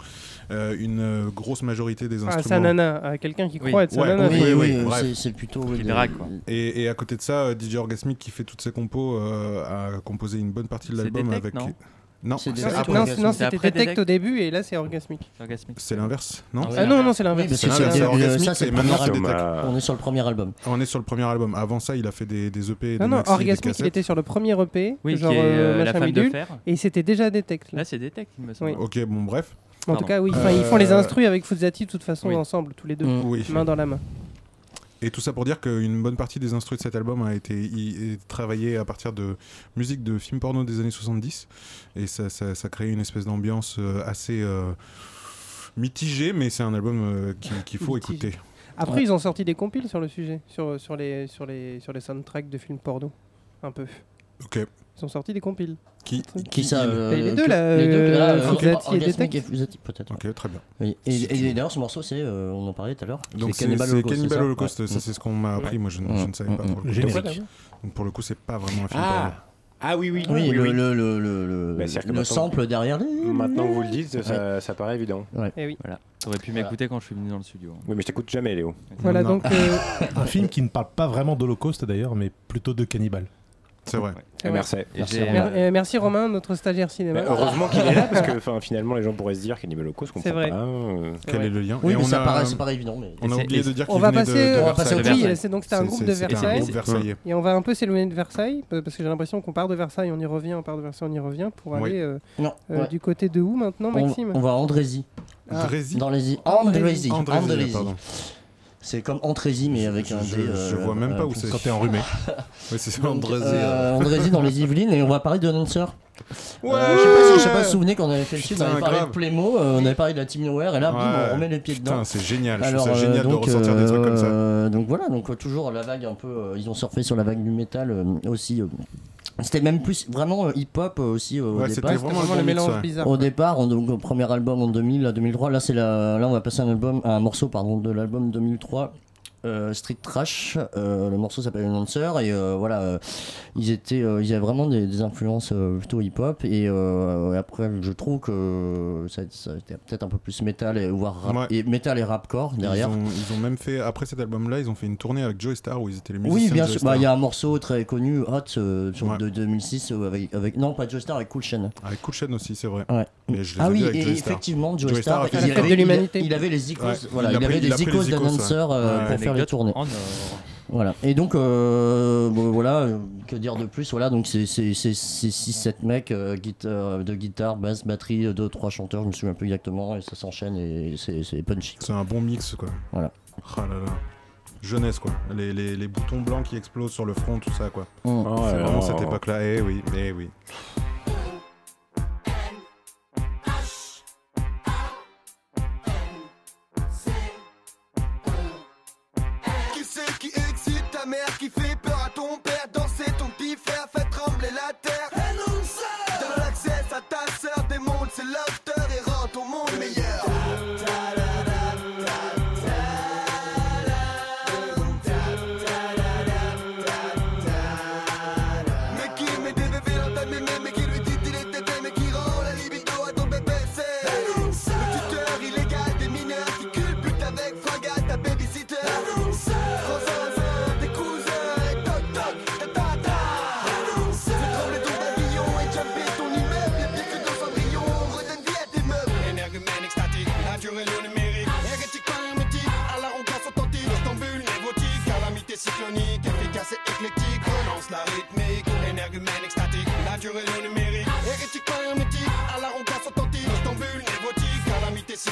[SPEAKER 7] Euh, une euh, grosse majorité des
[SPEAKER 6] Ah,
[SPEAKER 7] instruments.
[SPEAKER 6] sa nana, à quelqu'un qui
[SPEAKER 7] Oui.
[SPEAKER 6] croit être sa
[SPEAKER 7] Ouais,
[SPEAKER 6] nana.
[SPEAKER 7] oui, oui,
[SPEAKER 9] oui, c'est- plutôt, oui, des-
[SPEAKER 8] drague, quoi.
[SPEAKER 7] Et, et à côté de ça, DJ Orgasmic qui fait toutes ses compos euh, a composé une bonne partie de l'album avec.
[SPEAKER 8] non?
[SPEAKER 7] Non,
[SPEAKER 9] C'est
[SPEAKER 7] après.
[SPEAKER 6] Non,
[SPEAKER 9] Orgasmic.
[SPEAKER 6] non,
[SPEAKER 8] C'est
[SPEAKER 6] c'était Detect. au début et là c'est orgasmique.
[SPEAKER 8] Orgasmique.
[SPEAKER 7] C'est l'inverse, non
[SPEAKER 6] Ah non, non, c'est
[SPEAKER 9] Oui,
[SPEAKER 6] l'inverse.
[SPEAKER 9] parce
[SPEAKER 7] C'est
[SPEAKER 9] que c'est
[SPEAKER 7] l'inverse,
[SPEAKER 9] le-
[SPEAKER 7] c'est maintenant, c'est.
[SPEAKER 9] On est sur le premier album.
[SPEAKER 7] On est sur le premier album. Avant ça, il a fait des, des EP, des
[SPEAKER 6] Non, non,
[SPEAKER 7] maxi, des
[SPEAKER 6] Orgasmic, il était sur le premier EP,
[SPEAKER 8] Oui,
[SPEAKER 6] genre
[SPEAKER 8] qui est, euh,
[SPEAKER 6] euh,
[SPEAKER 8] La
[SPEAKER 6] machin bidule, et c'était déjà Detect. Là.
[SPEAKER 8] Là, c'est Detect, il me semble.
[SPEAKER 6] Oui.
[SPEAKER 7] Ok, bon, bref.
[SPEAKER 6] En tout cas, oui, ils font les
[SPEAKER 7] Euh,
[SPEAKER 6] instrus avec Fuzati de toute façon
[SPEAKER 8] oui.
[SPEAKER 6] ensemble, tous les deux.
[SPEAKER 7] Oui.
[SPEAKER 6] main dans la main.
[SPEAKER 7] Et tout ça pour dire qu'une bonne partie des instrus de cet album a été travaillée à partir de musique de films porno des années 70. Et ça, ça, ça crée une espèce d'ambiance euh, assez euh, mitigée, mais c'est un album euh, qui- qu'il faut
[SPEAKER 6] Mitigé.
[SPEAKER 7] écouter.
[SPEAKER 6] Après,
[SPEAKER 9] Ouais.
[SPEAKER 6] ils ont sorti des compiles sur le sujet, sur, sur, les, sur, les, sur les soundtracks de films porno, un peu.
[SPEAKER 7] Ok.
[SPEAKER 6] Ils ont sorti des compiles.
[SPEAKER 7] Qui,
[SPEAKER 9] Qui ça euh,
[SPEAKER 6] Bah, les deux, là,
[SPEAKER 9] Les deux, là,
[SPEAKER 6] euh,
[SPEAKER 9] euh,
[SPEAKER 6] Fuzati et
[SPEAKER 9] Orgasmic
[SPEAKER 6] Detect.
[SPEAKER 9] et Fuzati, peut-être.
[SPEAKER 7] Ok, très bien.
[SPEAKER 9] Oui. Et, et
[SPEAKER 7] veux.
[SPEAKER 9] d'ailleurs, ce morceau, c'est, euh, on en parlait tout à l'heure.
[SPEAKER 7] Donc c'est
[SPEAKER 9] Cannibal
[SPEAKER 7] c'est
[SPEAKER 9] Holocaust.
[SPEAKER 7] Cannibal
[SPEAKER 9] ça
[SPEAKER 7] Holocaust,
[SPEAKER 9] Ouais.
[SPEAKER 7] ça c'est ce qu'on m'a appris, moi je, ne- je ne savais pas.
[SPEAKER 9] Mm,
[SPEAKER 7] Pour le, coup.
[SPEAKER 10] Générique.
[SPEAKER 7] Donc, pour le coup, c'est pas vraiment un film
[SPEAKER 13] Ah. Ah oui, oui.
[SPEAKER 9] Oui, le, le, le, le, le-
[SPEAKER 13] Bah, c'est-à-dire que
[SPEAKER 9] le
[SPEAKER 13] maintenant-
[SPEAKER 9] sample derrière.
[SPEAKER 13] Maintenant que vous le dites, ça, ça paraît évident.
[SPEAKER 6] Eh oui.
[SPEAKER 8] Voilà. T'aurais pu m'écouter quand je suis venu dans le studio.
[SPEAKER 13] Oui, mais je t'écoute jamais, Léo.
[SPEAKER 6] Voilà,
[SPEAKER 7] Non.
[SPEAKER 6] donc. euh,
[SPEAKER 10] Un film qui ne parle pas vraiment d'Holocauste d'ailleurs, mais plutôt de cannibale.
[SPEAKER 7] C'est vrai.
[SPEAKER 6] Ouais.
[SPEAKER 13] Merci.
[SPEAKER 9] Merci, Romain.
[SPEAKER 6] mer- euh, merci Romain, notre stagiaire cinéma.
[SPEAKER 13] Mais heureusement qu'il est là parce que finalement les gens pourraient se dire Cannibal Holocaust, comprends
[SPEAKER 6] vrai.
[SPEAKER 13] pas. euh,
[SPEAKER 6] C'est
[SPEAKER 7] Quel
[SPEAKER 6] vrai.
[SPEAKER 7] est le lien
[SPEAKER 9] Oui,
[SPEAKER 7] Et
[SPEAKER 9] mais
[SPEAKER 7] on
[SPEAKER 9] ça
[SPEAKER 7] a-
[SPEAKER 9] paraît, c'est pas évident. Mais...
[SPEAKER 7] On a oublié de dire
[SPEAKER 6] On
[SPEAKER 7] qu'il
[SPEAKER 6] va
[SPEAKER 7] venait de-
[SPEAKER 6] passer,
[SPEAKER 7] de
[SPEAKER 9] on va passer
[SPEAKER 7] Versailles.
[SPEAKER 9] au
[SPEAKER 6] oui, c'est donc c'était un groupe de Versailles. Et on va un peu s'éloigner de Versailles, euh, parce que j'ai l'impression qu'on part de Versailles, on y revient, on part de Versailles, on y revient, pour
[SPEAKER 7] Oui.
[SPEAKER 6] aller euh,
[SPEAKER 9] Non,
[SPEAKER 6] euh,
[SPEAKER 9] ouais.
[SPEAKER 6] du côté de où maintenant,
[SPEAKER 9] on,
[SPEAKER 6] Maxime
[SPEAKER 9] on va à Andrézy.
[SPEAKER 6] Ah.
[SPEAKER 9] Dans les îles. Andrézy.
[SPEAKER 7] Andrézy,
[SPEAKER 9] Andrézy.
[SPEAKER 7] pardon.
[SPEAKER 9] C'est comme Andrézy, mais avec
[SPEAKER 7] Je-
[SPEAKER 9] un
[SPEAKER 7] je-
[SPEAKER 9] D.
[SPEAKER 7] je
[SPEAKER 9] euh,
[SPEAKER 7] vois même pas
[SPEAKER 9] euh,
[SPEAKER 7] où c'est.
[SPEAKER 10] Quand t'es enrhumé.
[SPEAKER 7] Oui, c'est ça, Andrézy.
[SPEAKER 9] euh, Andrézy dans les Yvelines et on va parler de Nancer.
[SPEAKER 7] Ouais
[SPEAKER 9] Euh, je sais pas si je sais pas si vous vous souvenez qu'on avait fait le film, on avait parlé
[SPEAKER 7] grave.
[SPEAKER 9] de Playmo, euh, on avait parlé de la Team Nowhere et là,
[SPEAKER 7] Ouais.
[SPEAKER 9] on remet les pieds dedans.
[SPEAKER 7] Putain, c'est génial. Je
[SPEAKER 9] Alors,
[SPEAKER 7] trouve ça
[SPEAKER 9] euh,
[SPEAKER 7] génial de
[SPEAKER 9] donc,
[SPEAKER 7] ressortir des trucs comme ça.
[SPEAKER 9] euh, Donc voilà, donc euh, toujours la vague un peu, euh, ils ont surfé sur la vague du métal euh, aussi. C'était même plus vraiment euh, hip-hop euh, aussi euh, au
[SPEAKER 7] Ouais, c'était
[SPEAKER 9] départ.
[SPEAKER 7] vraiment
[SPEAKER 6] le mélange
[SPEAKER 7] ouais.
[SPEAKER 6] bizarre.
[SPEAKER 9] Au départ, on- donc, au premier album en 2000, à 2003, là c'est la, là on va passer un album, un morceau pardon de l'album 2003. Euh, Street Trash, euh, le morceau s'appelle Announcer et euh, voilà, euh, ils étaient, euh, ils avaient vraiment des, des influences euh, plutôt hip-hop et euh, après je trouve que ça, ça était peut-être un peu plus métal et voire rap,
[SPEAKER 7] Ouais.
[SPEAKER 9] et métal et rapcore derrière.
[SPEAKER 7] Ils ont, ils ont même fait, après cet album-là, ils ont fait une tournée avec Joey Star où ils étaient les musiciens.
[SPEAKER 9] Oui, bien sûr. Bah, Il y a un morceau très connu, Hot, euh, sur-
[SPEAKER 7] Ouais.
[SPEAKER 9] de 2006, euh, avec, avec. Non, pas Joe Star, avec Cool Chain.
[SPEAKER 7] Avec Cool Chain aussi, c'est vrai.
[SPEAKER 9] Ouais.
[SPEAKER 7] Mais je les ai
[SPEAKER 9] Ah oui,
[SPEAKER 7] avec
[SPEAKER 9] et
[SPEAKER 7] Joey Star.
[SPEAKER 9] effectivement, Joe
[SPEAKER 7] Joey Star
[SPEAKER 9] Star,
[SPEAKER 7] a fait
[SPEAKER 9] il,
[SPEAKER 7] des-
[SPEAKER 9] avait,
[SPEAKER 6] de
[SPEAKER 9] il,
[SPEAKER 6] l'humanité.
[SPEAKER 9] il avait les icônes,
[SPEAKER 7] Ouais,
[SPEAKER 9] voilà,
[SPEAKER 7] il
[SPEAKER 9] avait
[SPEAKER 7] pris
[SPEAKER 9] icônes euh,
[SPEAKER 7] Ouais.
[SPEAKER 9] pour faire les
[SPEAKER 8] Anecdote
[SPEAKER 9] tournées.
[SPEAKER 8] en or.
[SPEAKER 9] Voilà. Et donc, euh, bon, voilà, euh, que dire de plus Voilà, donc c'est 6-7 mecs, euh, guitare, de guitare, basse, batterie, 2-3 chanteurs, je me souviens plus exactement, et ça s'enchaîne et c'est c'est punchy.
[SPEAKER 7] C'est un bon mix, quoi.
[SPEAKER 9] Voilà.
[SPEAKER 7] Ah là là. Jeunesse, quoi. Les, les, les boutons blancs qui explosent sur le front, tout ça, quoi.
[SPEAKER 9] Mm.
[SPEAKER 13] Oh
[SPEAKER 7] c'est vraiment cette époque-là. Eh oui, eh oui.
[SPEAKER 16] Démonte ses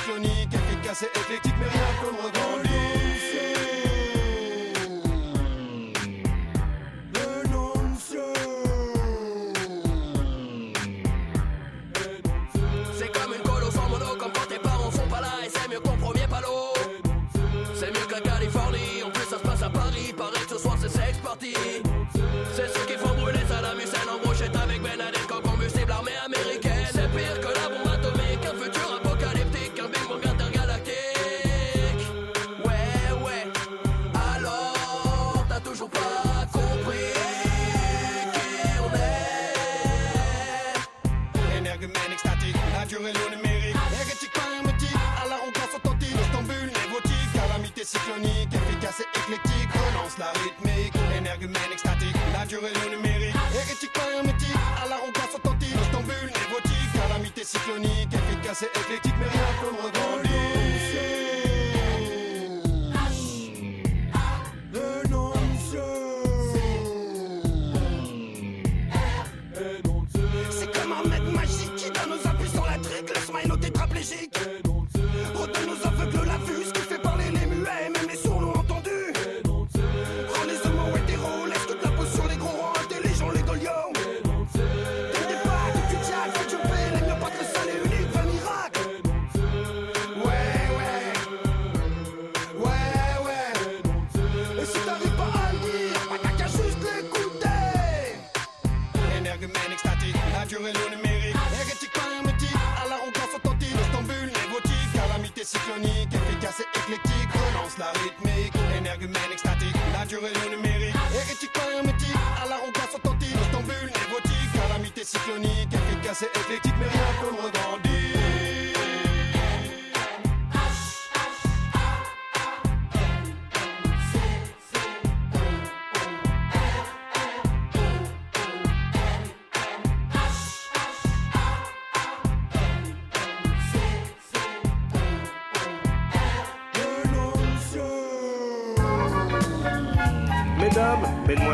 [SPEAKER 17] cyclonique, efficace et éclectique, mais rien que le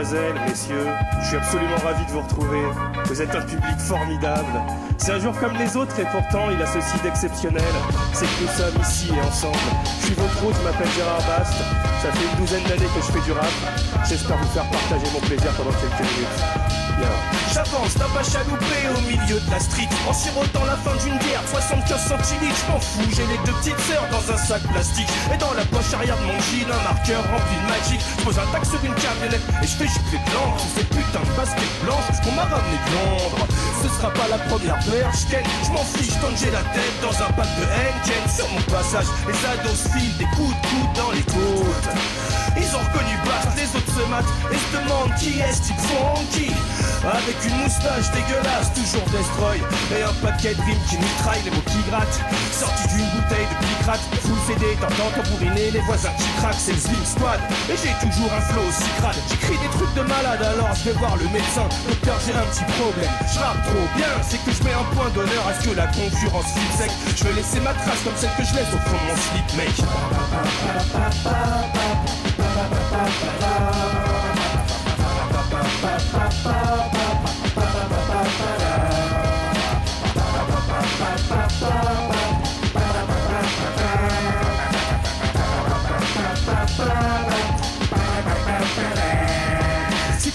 [SPEAKER 18] mesdemoiselles, messieurs, je suis absolument ravi de vous retrouver. Vous êtes un public formidable. C'est un jour comme les autres et pourtant il a ceci d'exceptionnel. C'est que nous sommes ici et ensemble. Je suis votre hôte, je m'appelle Gérard Bast. Ça fait une douzaine d'années que je fais du rap. J'espère vous faire partager mon plaisir pendant quelques minutes. J'avance d'un pas chaloupé au milieu de la street En sirotant la fin d'une guerre 75 centilitres, je m'en fous J'ai les deux petites sœurs dans un sac plastique Et dans la poche arrière de mon jean Un marqueur rempli de magic Je pose un taxe sur une camionnette Et je fais gicler de l'encre ces putains de baskets blanches qu'on m'a ramené de Londres Ce sera pas la première Je m'en fiche tant j'ai la tête dans un pack de Henken Sur mon passage les ados filent des coups de coude dans les côtes ils ont reconnu Bast, les autres se matent. Et se demandent qui est ce type funky Avec une moustache dégueulasse, toujours destroy. Et un paquet de rimes qui mitraille les mots qui grattent. Sorti d'une bouteille de picrate, full CD, t'entends tambouriner les voisins qui craquent. C'est le Slim Squad, et j'ai toujours un flow aussi crade. J'écris des trucs de malade alors je vais voir le médecin. Docteur j'ai un petit problème, je rappe trop bien C'est que je mets un point d'honneur à ce que la concurrence file sec. Je veux laisser ma trace comme celle que je laisse au fond de mon slip mec Si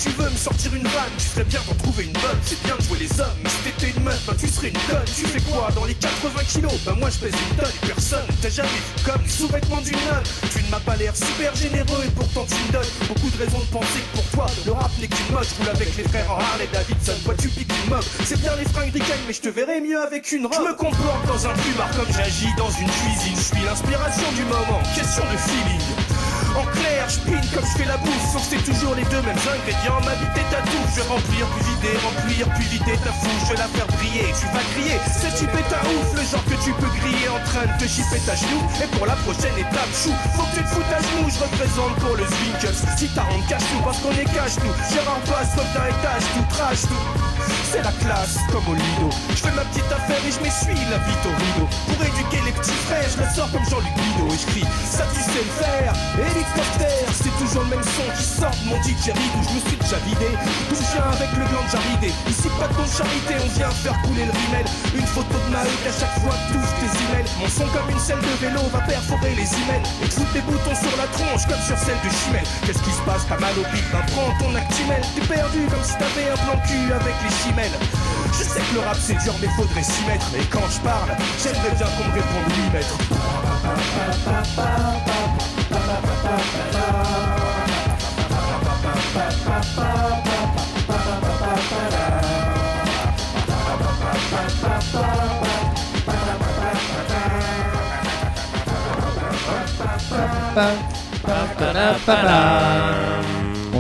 [SPEAKER 18] tu veux me sortir une vanne, tu ferais bien d'en trouver une bonne. C'est bien de jouer les hommes, mais si t'étais une meuf, ben tu serais une conne. Tu fais quoi dans les 80 kilos? Bah moi je pèse une tonne personne t'a jamais vu comme les sous-vêtements d'une nonne. Tu ne m'as pas l'air super généreux et pourtant tu me donnes beaucoup de raisons de penser que pour toi le rap n'est qu'une mode. Je roule avec les frères en Harley Davidson, toi tu piques une mob. C'est bien les fringues ricaines, mais je te verrais mieux avec une robe. Je me comporte dans un plumard comme j'agis dans une cuisine. Je suis l'inspiration du moment, question de feeling. En clair, je pine comme je fais la bouffe, sauf c'est toujours les deux mêmes ingrédients. Ma est ta touffe, je vais remplir puis vider, remplir puis vider ta fouche, je vais la faire briller. Tu vas crier, c'est est un ouf, le genre que tu peux griller en train de te chipper ta genou. Et pour la prochaine étape, chou, faut que tu te foutes à genoux, je représente pour le Zwinkels. Si t'as honte, cache tout parce qu'on est cache tout. Gérard passe comme d'un étage, tout trash tout. C'est la classe, comme au Lido. Je fais ma petite affaire et je m'essuie la vite au rideau. Pour éduquer les petits frères, je le sors comme Jean-Luc Guido et je crie, ça tu sais le faire. Hélicoptère, c'est toujours le même son qui sort de mon didgeridoo. Je me suis déjà vidé, d'où je avec le gland de jaridé. Ici pas de charité, on vient faire couler le rimel. Une photo de ma à chaque fois que touche tes emails. Mon son comme une selle de vélo va perforer les emails. Et foutre des boutons sur la tronche comme sur celle de Chimel. Qu'est-ce qui se passe, t'as mal au bide, bah prends ton Actimel. T'es perdu comme si t'avais un plan cul avec les je sais que le rap c'est dur mais faudrait s'y mettre Mais quand je parle, j'aimerais bien qu'on me réponde oui maître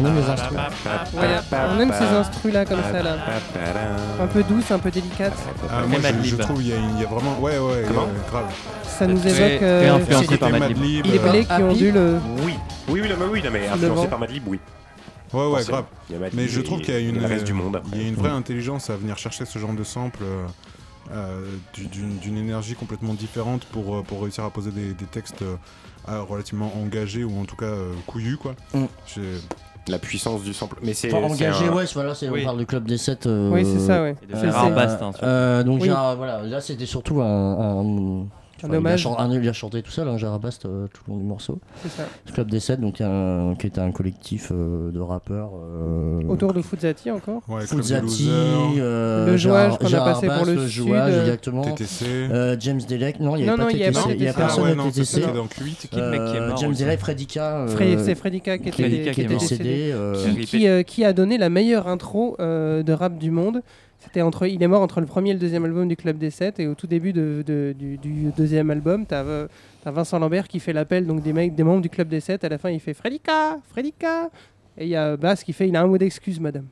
[SPEAKER 9] on aime les instruments.
[SPEAKER 6] Ouais, on aime ces instrus là comme ça là. Un peu douce, un peu délicate.
[SPEAKER 7] Ah, moi, je, je trouve il y, a une- il y a vraiment. Ouais, ouais,
[SPEAKER 13] Comment?
[SPEAKER 7] euh, grave.
[SPEAKER 6] Ça nous évoque euh,
[SPEAKER 7] Madlib,
[SPEAKER 6] les
[SPEAKER 7] euh,
[SPEAKER 6] blés qui le.
[SPEAKER 13] Oui, oui, oui, non, mais, oui, non, mais influencé
[SPEAKER 6] vent.
[SPEAKER 13] par Madlib, oui.
[SPEAKER 7] Ouais, ouais,
[SPEAKER 13] Forcément.
[SPEAKER 7] grave.
[SPEAKER 13] Il y a Madlib
[SPEAKER 7] Mais je
[SPEAKER 13] et-
[SPEAKER 7] trouve qu'il y a
[SPEAKER 13] et
[SPEAKER 7] une,
[SPEAKER 13] le reste du monde,
[SPEAKER 7] il y a
[SPEAKER 13] après.
[SPEAKER 7] une vraie intelligence à venir chercher ce genre de sample euh, euh, du- d'une d'une énergie complètement différente pour, euh, pour réussir à poser des, des textes euh, relativement engagés ou en tout cas euh, couillus, quoi.
[SPEAKER 9] Mm.
[SPEAKER 7] J'ai-
[SPEAKER 13] La puissance du sample. Mais c'est.
[SPEAKER 9] Enfin, engagé,
[SPEAKER 13] un-
[SPEAKER 9] ouais, c'est- voilà, c'est,
[SPEAKER 13] Oui.
[SPEAKER 9] on parle du club des 7. euh,
[SPEAKER 6] Oui, c'est ça, ouais.
[SPEAKER 8] Et de
[SPEAKER 9] euh,
[SPEAKER 8] Bast, hein, surtout.
[SPEAKER 9] euh, donc,
[SPEAKER 6] Oui.
[SPEAKER 9] Voilà, là c'était surtout un. un enfin, il a
[SPEAKER 6] hommage.
[SPEAKER 9] chan- un- il a chanté tout seul, hein, Gérard Bast, euh, tout le long du morceau.
[SPEAKER 6] C'est ça.
[SPEAKER 9] Club des 7, donc un, qui était un collectif euh, de rappeurs. euh,
[SPEAKER 6] Autour de Fuzzati encore.
[SPEAKER 7] Ouais, Losers.
[SPEAKER 9] euh,
[SPEAKER 6] Le jouage qu'on a passé pour le
[SPEAKER 9] le
[SPEAKER 6] Sud,
[SPEAKER 9] jouage,
[SPEAKER 6] euh,
[SPEAKER 9] exactement.
[SPEAKER 7] TTC.
[SPEAKER 9] Euh, James Delec, non, il n'y
[SPEAKER 6] non,
[SPEAKER 9] pas
[SPEAKER 6] il
[SPEAKER 9] TTC, il n'y a
[SPEAKER 6] TTC.
[SPEAKER 9] personne
[SPEAKER 7] Ah ouais,
[SPEAKER 9] de
[SPEAKER 7] non,
[SPEAKER 9] TTC.
[SPEAKER 7] c'était dans Q8.
[SPEAKER 8] C'est qui le mec qui est
[SPEAKER 9] Euh,
[SPEAKER 8] mort
[SPEAKER 9] James
[SPEAKER 8] aussi
[SPEAKER 9] Delec, Fredika. euh,
[SPEAKER 6] Fred- c'est Fredika qui était,
[SPEAKER 9] décédé.
[SPEAKER 6] qui, a donné la meilleure intro de rap du monde. C'était entre, il est mort entre le premier et le deuxième album du Club des 7 et au tout début du, deuxième album, t'as euh, t'as Vincent Lambert qui fait l'appel donc des membres du Club des 7. À la fin, il fait Fredika, Fredika. Et il y a Bass qui fait, il a un mot d'excuse, madame.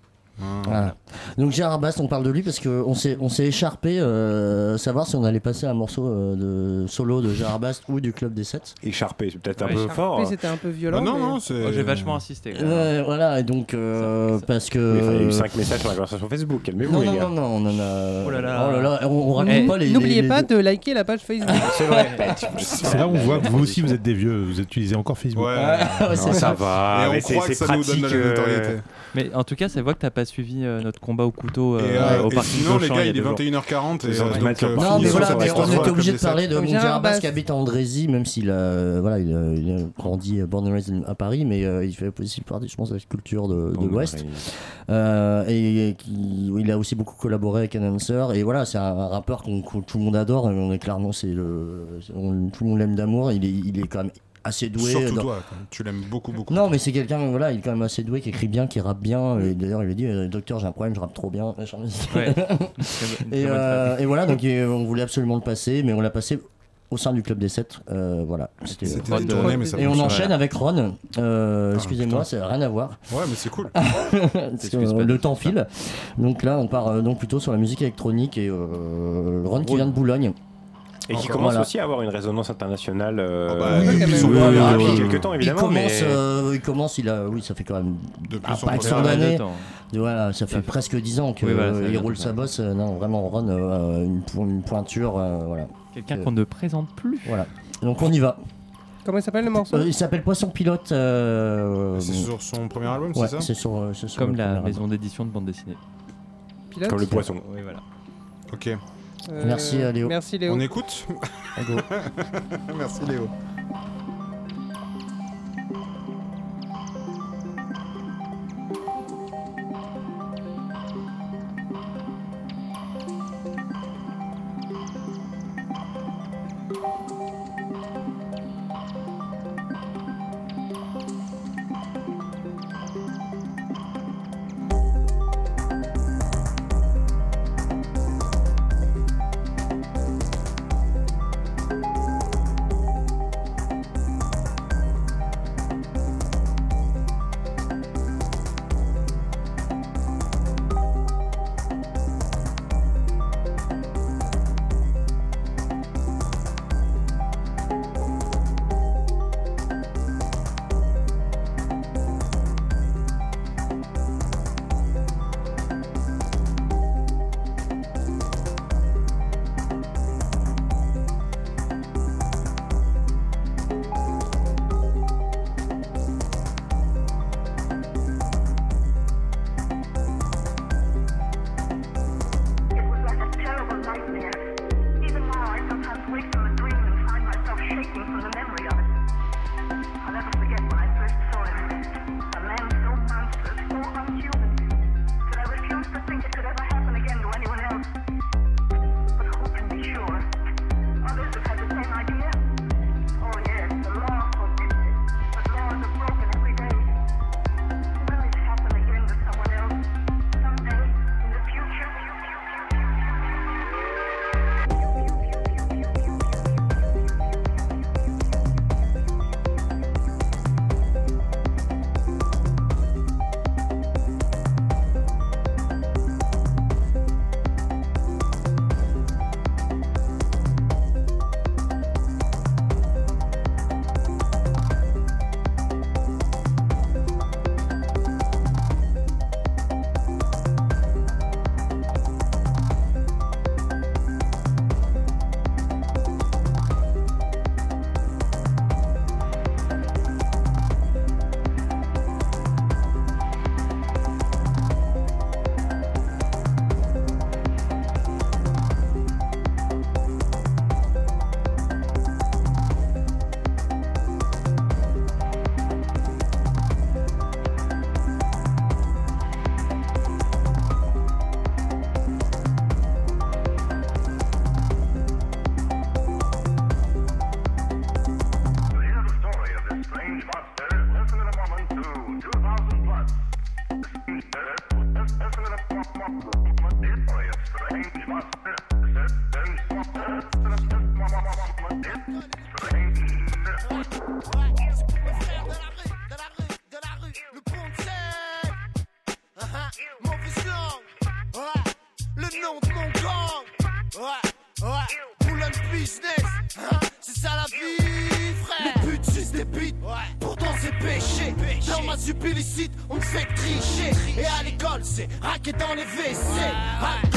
[SPEAKER 9] Voilà. Donc Gérard Bast, on parle de lui parce qu'on s'est on s'est écharpé euh, savoir si on allait passer un morceau euh, de solo de Gérard Bast ou du Club des 7.
[SPEAKER 13] Écharpé, c'est peut-être un peu fort. hein.
[SPEAKER 6] C'était un peu violent.
[SPEAKER 7] Bah non,
[SPEAKER 6] mais-
[SPEAKER 7] non, c'est.
[SPEAKER 8] Oh, J'ai vachement insisté. quand même.
[SPEAKER 9] Ouais, voilà, et donc euh, parce que.
[SPEAKER 13] Enfin, il y a eu 5 messages sur la conversation Facebook, calmez-vous,
[SPEAKER 9] Non,
[SPEAKER 13] les
[SPEAKER 9] non,
[SPEAKER 13] gars.
[SPEAKER 9] non, non, on en a.
[SPEAKER 8] Oh là là.
[SPEAKER 9] Oh là là, on, on raconte
[SPEAKER 8] Eh,
[SPEAKER 9] pas les.
[SPEAKER 6] N'oubliez
[SPEAKER 9] les-
[SPEAKER 6] pas
[SPEAKER 9] les-
[SPEAKER 6] de liker la page Facebook.
[SPEAKER 13] C'est vrai.
[SPEAKER 10] C'est là où on voit que vous aussi vous êtes des vieux, vous utilisez encore Facebook.
[SPEAKER 7] Ouais.
[SPEAKER 9] Ouais,
[SPEAKER 13] Non,
[SPEAKER 9] c'est
[SPEAKER 13] ça
[SPEAKER 9] ça.
[SPEAKER 13] va,
[SPEAKER 7] Et on
[SPEAKER 13] c'est
[SPEAKER 7] croit que
[SPEAKER 13] c'est
[SPEAKER 7] ça nous donne la
[SPEAKER 13] euh,
[SPEAKER 7] notoriété.
[SPEAKER 8] Mais en tout cas, ça voit que t'as pas suivi euh, notre combat au couteau euh,
[SPEAKER 7] Et, euh,
[SPEAKER 8] au
[SPEAKER 7] et
[SPEAKER 8] parking
[SPEAKER 7] sinon, les
[SPEAKER 8] Auchan
[SPEAKER 7] gars,
[SPEAKER 8] il
[SPEAKER 7] est
[SPEAKER 8] deux jours.
[SPEAKER 7] 21h40. Et, euh, donc, euh,
[SPEAKER 9] Non, mais voilà, mais on était obligé de parler de Bast
[SPEAKER 6] Bast.
[SPEAKER 9] qui habite à Andrézy, même s'il a, voilà, il a, il a grandi born and raised à Paris, mais euh, il fait aussi partie, je pense, de la culture de, de l'Ouest. Euh, et, qui, il a aussi beaucoup collaboré avec Announcer. Et voilà, c'est un, un rappeur que tout le monde adore. Et on est clairement, c'est le, on- tout le monde l'aime d'amour. Il est, il est quand même assez doué.
[SPEAKER 7] Surtout
[SPEAKER 9] dans-
[SPEAKER 7] toi, tu l'aimes beaucoup, beaucoup.
[SPEAKER 9] Non, mais c'est quelqu'un, voilà, il est quand même assez doué, qui écrit bien, qui rappe bien. Et d'ailleurs, il a dit, euh, docteur, j'ai un problème, je rappe trop bien.
[SPEAKER 8] Ouais.
[SPEAKER 9] et, euh, et voilà, donc euh, on voulait absolument le passer, mais on l'a passé au sein du club des 7. Euh, voilà. C'était
[SPEAKER 7] C'était
[SPEAKER 8] Ron
[SPEAKER 7] une
[SPEAKER 8] de-
[SPEAKER 7] tournée, mais ça
[SPEAKER 9] et on enchaîne avec Ron. Euh,
[SPEAKER 7] Ah,
[SPEAKER 9] Excusez-moi,
[SPEAKER 7] putain.
[SPEAKER 9] ça n'a rien à voir.
[SPEAKER 7] Ouais, mais c'est cool.
[SPEAKER 9] Que, euh, le temps file. Donc là, on part euh, donc plutôt sur la musique électronique et euh, Ron qui
[SPEAKER 8] Ron.
[SPEAKER 9] vient de Boulogne.
[SPEAKER 13] Et qui commence
[SPEAKER 9] voilà.
[SPEAKER 13] aussi à avoir une résonance internationale. euh,
[SPEAKER 7] Ah bah,
[SPEAKER 6] oui,
[SPEAKER 13] depuis
[SPEAKER 6] oui,
[SPEAKER 13] son-
[SPEAKER 6] oui,
[SPEAKER 13] depuis
[SPEAKER 9] oui, oui,
[SPEAKER 13] quelques
[SPEAKER 9] oui.
[SPEAKER 13] temps,
[SPEAKER 9] il
[SPEAKER 13] évidemment.
[SPEAKER 9] commence,
[SPEAKER 13] mais-
[SPEAKER 9] euh, il commence, il a, oui, ça fait quand même
[SPEAKER 7] Depuis
[SPEAKER 9] Ah,
[SPEAKER 7] son
[SPEAKER 9] pas. Voilà, ça fait presque 10 ans qu'il
[SPEAKER 8] voilà,
[SPEAKER 9] roule sa bosse. Euh, Non, vraiment, Ron, euh, une, une pointure. euh, voilà.
[SPEAKER 8] Quelqu'un
[SPEAKER 9] Euh,
[SPEAKER 8] qu'on ne présente plus.
[SPEAKER 9] voilà. Donc on y va.
[SPEAKER 6] Comment il s'appelle le morceau?
[SPEAKER 9] Euh, il s'appelle Poisson Pilote. euh,
[SPEAKER 7] C'est sur son premier album,
[SPEAKER 9] ouais,
[SPEAKER 7] c'est ça?
[SPEAKER 9] c'est sur, euh, sur
[SPEAKER 8] Comme la maison d'édition de bande dessinée.
[SPEAKER 6] Pilote?
[SPEAKER 13] Comme le poisson.
[SPEAKER 8] Oui, voilà.
[SPEAKER 7] Ok.
[SPEAKER 6] Euh,
[SPEAKER 9] Merci, euh, Léo.
[SPEAKER 6] Merci Léo.
[SPEAKER 7] On écoute. Merci Léo.
[SPEAKER 19] On me fait tricher. Et à l'école, c'est raquer dans les WC.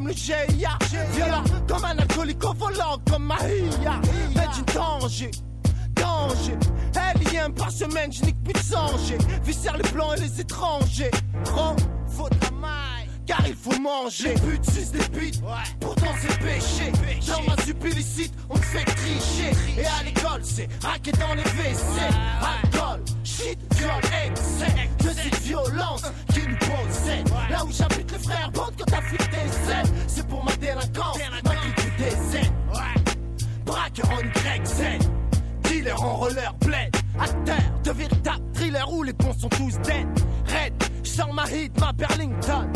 [SPEAKER 19] Comme le GIA Roller bled. Acteur de véritables thrillers où les ponts sont tous dead. Red, j'sors ma hit, ma Burlington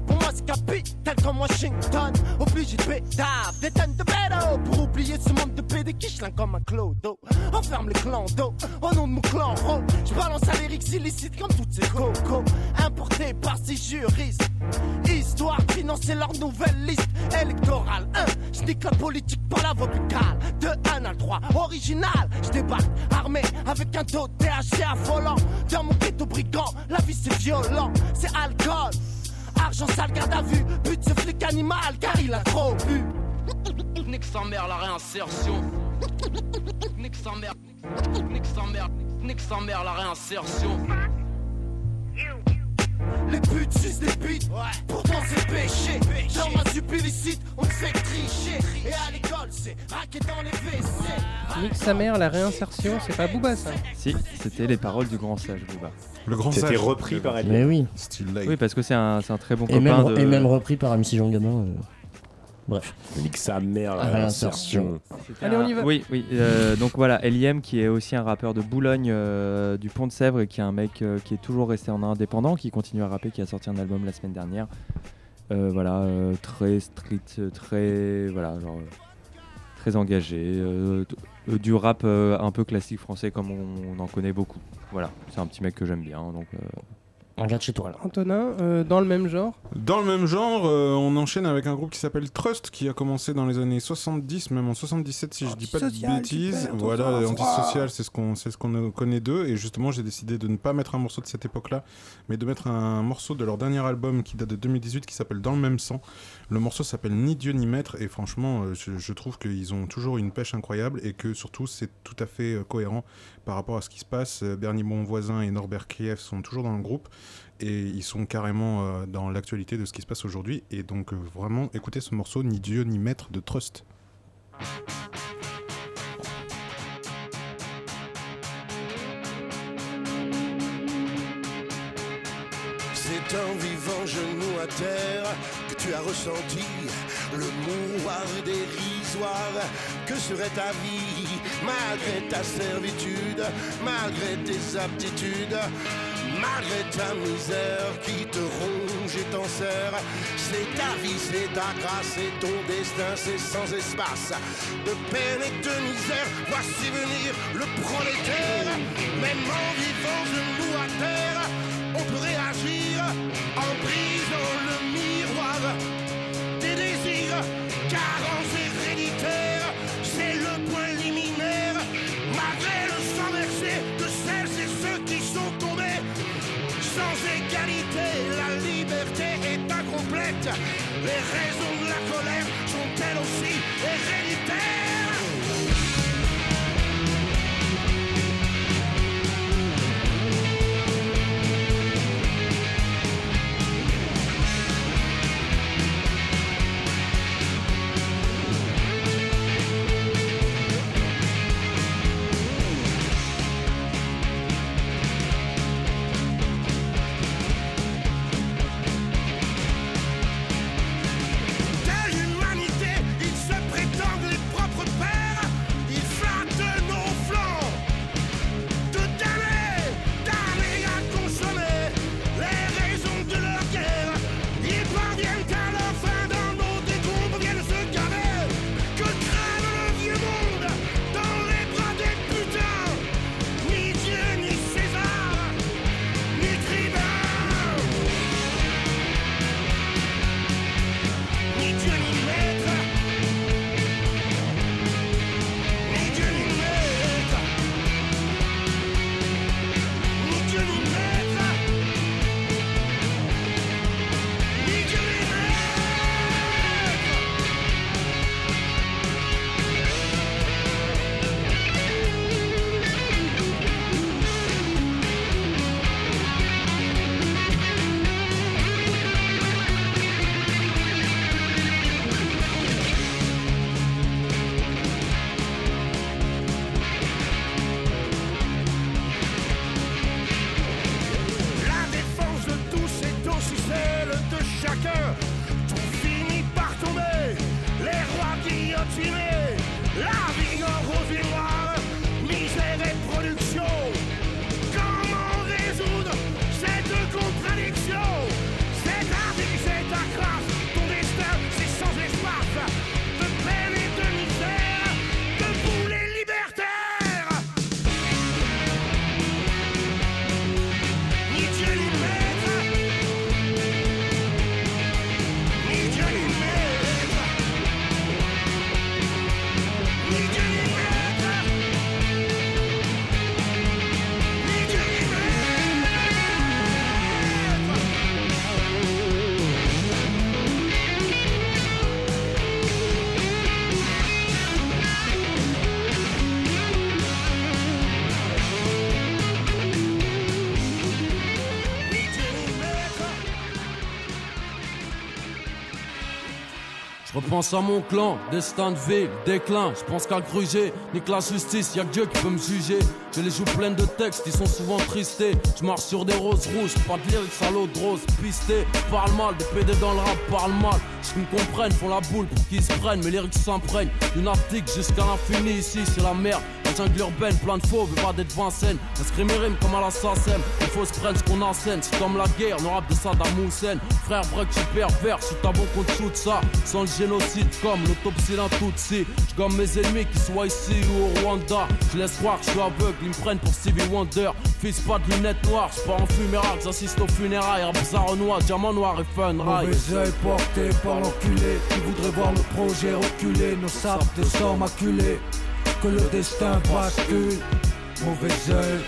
[SPEAKER 19] Pour moi c'est capital comme Washington. Obligé de pétave, des tonnes de bédo Pour oublier ce monde de PD qui comme un clodo. Enferme les clans d'eau, au nom de mon clan ro J'balance à lyrics illicites comme toutes ces cocos. Importés par ces juristes. Histoire financer leur nouvelle liste. Électorale 1, j'nique la politique par la voie buccale De 1 à le 3, original. Je débarque armé avec un de THC affolant. Dans mon ghetto brigand, la vie c'est violent. C'est alcool, argent sale garde à vue But ce flic animal car il a trop bu
[SPEAKER 20] Nique sa mère la réinsertion. Nique sa mère. Nique sa mère. Nique sa mère la réinsertion.
[SPEAKER 19] Les putes sucent des bites, pourtant c'est péché Dans ma sup illicite, on fait tricher Et à l'école, c'est raquer dans les WC
[SPEAKER 6] Nique sa mère, la réinsertion, c'est pas Booba ça
[SPEAKER 8] Si, c'était les paroles du grand sage Booba.
[SPEAKER 7] Le grand
[SPEAKER 13] C'était sage. repris par Elliot.
[SPEAKER 9] Mais oui.
[SPEAKER 8] Oui, parce que c'est un, c'est un très bon
[SPEAKER 9] Et
[SPEAKER 8] copain
[SPEAKER 9] même,
[SPEAKER 8] de...
[SPEAKER 9] et même repris par MC Jean Gabin. euh. Bref.
[SPEAKER 13] Nique sa mère,
[SPEAKER 9] la réinsertion.
[SPEAKER 8] C'était un- Oui, oui. euh, donc voilà, Eliem qui est aussi un rappeur de Boulogne, euh, du Pont de Sèvres, et qui est un mec euh, qui est toujours resté en indépendant, qui continue à rapper, qui a sorti un album la semaine dernière. Euh, voilà, euh, très street, très voilà, genre euh, très engagé, du rap euh, un peu classique français comme on, on en connaît beaucoup. Voilà, c'est un petit mec que j'aime bien, donc. Euh,
[SPEAKER 9] Regarde chez toi.
[SPEAKER 6] Antonin, euh, dans le même genre
[SPEAKER 7] Dans le même genre, euh, on enchaîne avec un groupe qui s'appelle Trust, qui a commencé dans les années 70, même en 77 si je dis pas de bêtises. Voilà, antisocial, c'est ce qu'on c'est ce qu'on connaît d'eux. Et justement, j'ai décidé de ne pas mettre un morceau de cette époque-là, mais de mettre un morceau de leur dernier album qui date de 2018, qui s'appelle Dans le même sang. Le morceau s'appelle Ni Dieu ni Maître, et franchement, euh, je, je trouve qu'ils ont toujours une pêche incroyable, et que surtout, c'est tout à fait cohérent par rapport à ce qui se passe. Bernie Bonvoisin et Norbert Krief sont toujours dans le groupe et ils sont carrément euh, dans l'actualité de ce qui se passe aujourd'hui. Et donc, euh, vraiment, écoutez ce morceau, Ni Dieu ni Maître de Trust.
[SPEAKER 19] C'est en vivant genou à terre que tu as ressenti le mouroir dérisoire. Que serait ta vie malgré ta servitude, malgré tes aptitudes, malgré ta misère qui te ronge et t'enserre C'est ta vie, c'est ta grâce, c'est ton destin, c'est sans espace. De peine et de misère, voici venir le prolétaire. Même en vivant genou à terre, on peut réagir en
[SPEAKER 20] Je repense à mon clan, destin de ville, déclin. Je pense qu'à gruger, nique la justice, y'a que Dieu qui peut me juger. J'ai les joues pleines de textes, ils sont souvent tristés. Je marche sur des roses rouges, pas de lyrics à l'eau de rose, pisté. Parle mal, des PD dans le rap parlent mal. Je me comprennent, font la boule pour qu'ils se prennent. Mes lyrics s'imprègnent, lunatique jusqu'à l'infini. Ici, c'est la merde. La jungle urbaine, plein de faux, veut pas d'être Vincennes. Mes rimes comme à l'assassin. Il faut se prendre ce qu'on enseigne. C'est comme la guerre, nos rap de Saddam Hussein. Frère, break, tu pervers. Si t'as bon qu'on te ça. Sans le génocide, comme l'autopsie d'un Tutsi. Je gomme mes ennemis, qu'ils soient ici ou au Rwanda. Je laisse croire que je suis aveugle, ils me prennent pour Stevie Wonder. Fils pas de lunettes noires, je pars en fumérailles, j'assiste aux funérailles. Rap noir, diamant noir et fun ride.
[SPEAKER 21] Mauvais œil porté par l'enculé qui voudrait voir le projet reculer, nos sables de sang maculés, que le destin bascule. Mauvais œil,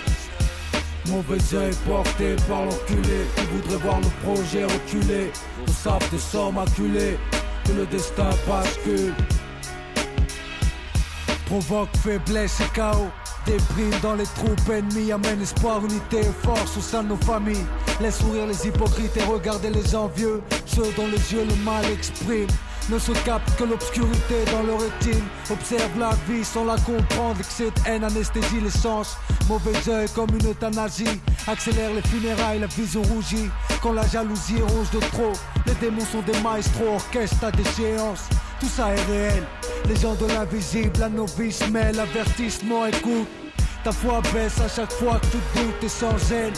[SPEAKER 21] mauvais œil porté par l'enculé qui voudrait voir le projet reculer, nos sables de sang maculés, que le destin bascule. Provoque faiblesse et chaos. Déprime dans les troupes ennemies, amène espoir, unité et force au sein de nos familles. Laisse sourire les hypocrites et regarder les envieux, ceux dont les yeux le mal expriment. Ne se capte que l'obscurité dans leur rétine. Observe la vie sans la comprendre, que cette haine anesthésie les sens. Mauvais œil comme une euthanasie, accélère les funérailles, la vision rougit. Quand la jalousie ronge de trop, les démons sont des maestros, orchestre à déchéance. Tout ça est réel. Les gens de l'invisible, la novice, mais l'avertissement écoute. Ta foi baisse à chaque fois que tu doutes et sans zèle.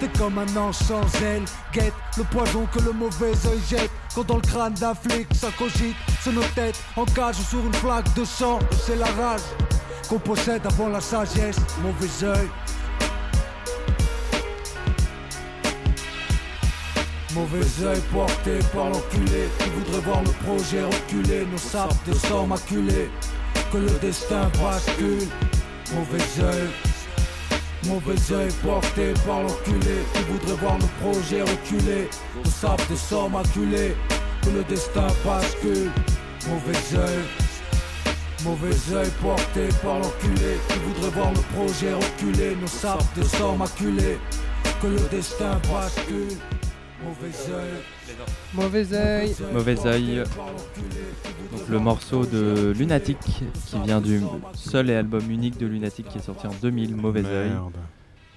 [SPEAKER 21] T'es comme un ange sans aile. Guette le poison que le mauvais œil jette. Quand dans le crâne d'un flic, ça cogite. C'est nos têtes en cage sur une flaque de sang. C'est la rage qu'on possède avant la sagesse. Mauvais œil. Mauvais œil porté par l'enculé qui voudrait voir le projet reculer, nos sapes de sang maculés, que le destin bascule. Mauvais œil, mauvais œil porté par l'enculé qui voudrait voir le projet reculer, nos sapes de sang maculés, que le destin bascule. Mauvais œil, mauvais œil porté par l'enculé qui voudrait voir le projet reculer, nos sapes de sang maculés. Que le destin bascule. Mauvais œil.
[SPEAKER 6] Mauvais œil.
[SPEAKER 8] Mauvais œil. Donc le morceau de Lunatic qui vient du seul et album unique de Lunatic qui est sorti en 2000, Mauvais œil.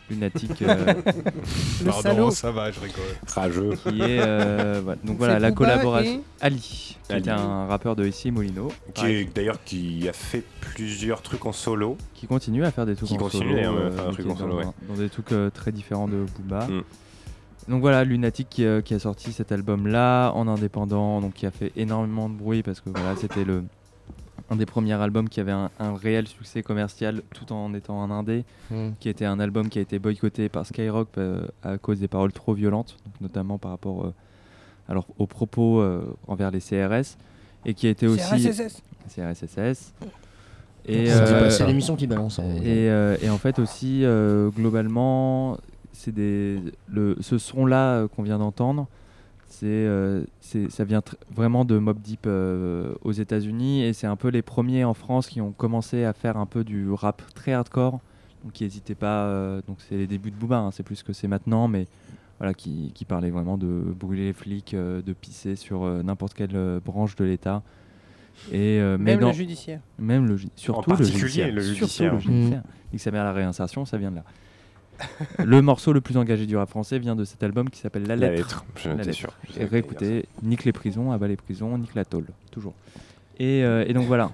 [SPEAKER 8] Lunatic. euh,
[SPEAKER 6] Le
[SPEAKER 7] Pardon,
[SPEAKER 6] salaud.
[SPEAKER 7] ça va, je rigole.
[SPEAKER 13] Rageux.
[SPEAKER 8] qui est euh, voilà. donc voilà la collaboration
[SPEAKER 6] et-
[SPEAKER 8] Ali qui
[SPEAKER 13] Ali.
[SPEAKER 8] était un rappeur de ici Molino
[SPEAKER 13] Qui est d'ailleurs qui a fait plusieurs trucs en solo.
[SPEAKER 8] qui continue à faire des trucs
[SPEAKER 13] Qui
[SPEAKER 8] en
[SPEAKER 13] continue
[SPEAKER 8] solo,
[SPEAKER 13] d'ailleurs, à
[SPEAKER 8] euh,
[SPEAKER 13] faire un
[SPEAKER 8] qui
[SPEAKER 13] truc
[SPEAKER 8] est
[SPEAKER 13] en solo,
[SPEAKER 8] dans,
[SPEAKER 13] ouais.
[SPEAKER 8] dans des trucs euh, très différents de Booba.
[SPEAKER 13] Mm.
[SPEAKER 8] Donc voilà, Lunatic qui, euh, qui a sorti cet album-là en indépendant, donc qui a fait énormément de bruit parce que voilà, c'était le un des premiers albums qui avait un, un réel succès commercial tout en étant un indé,
[SPEAKER 9] Mm.
[SPEAKER 8] qui était un album qui a été boycotté par Skyrock euh, à cause des paroles trop violentes, notamment par rapport euh, alors, aux propos euh, envers les CRS, et qui a été aussi
[SPEAKER 6] CRSSS.
[SPEAKER 8] CRSSS. Et,
[SPEAKER 9] C'est
[SPEAKER 8] euh,
[SPEAKER 9] l'émission qui balance. hein.
[SPEAKER 8] et, euh, et en fait aussi, euh, globalement, c'est des, le, ce son-là euh, qu'on vient d'entendre, c'est, euh, c'est- ça vient vraiment de Mob Deep euh, aux États-Unis et c'est un peu les premiers en France qui ont commencé à faire un peu du rap très hardcore, donc qui n'hésitaient pas. euh, donc c'est les débuts de Booba, hein, c'est plus ce que c'est maintenant, mais voilà, qui, qui parlait vraiment de brûler les flics, euh, de pisser sur euh, n'importe quelle euh, branche de l'État. Et, euh, mais
[SPEAKER 6] Même le
[SPEAKER 8] dans-
[SPEAKER 6] judiciaire.
[SPEAKER 8] Même le ju- surtout
[SPEAKER 13] particulier,
[SPEAKER 8] le judiciaire.
[SPEAKER 13] le
[SPEAKER 8] Surtout
[SPEAKER 13] judiciaire.
[SPEAKER 8] le judiciaire. Et que ça met à la réinsertion, ça vient de là. Le morceau le plus engagé du rap français vient de cet album qui s'appelle La
[SPEAKER 13] La
[SPEAKER 8] Lettre. La Lettre.
[SPEAKER 13] sûr.
[SPEAKER 8] Et réécoutez, nique les prisons, abat les prisons, nique la tôle, toujours. Et, euh, et donc voilà.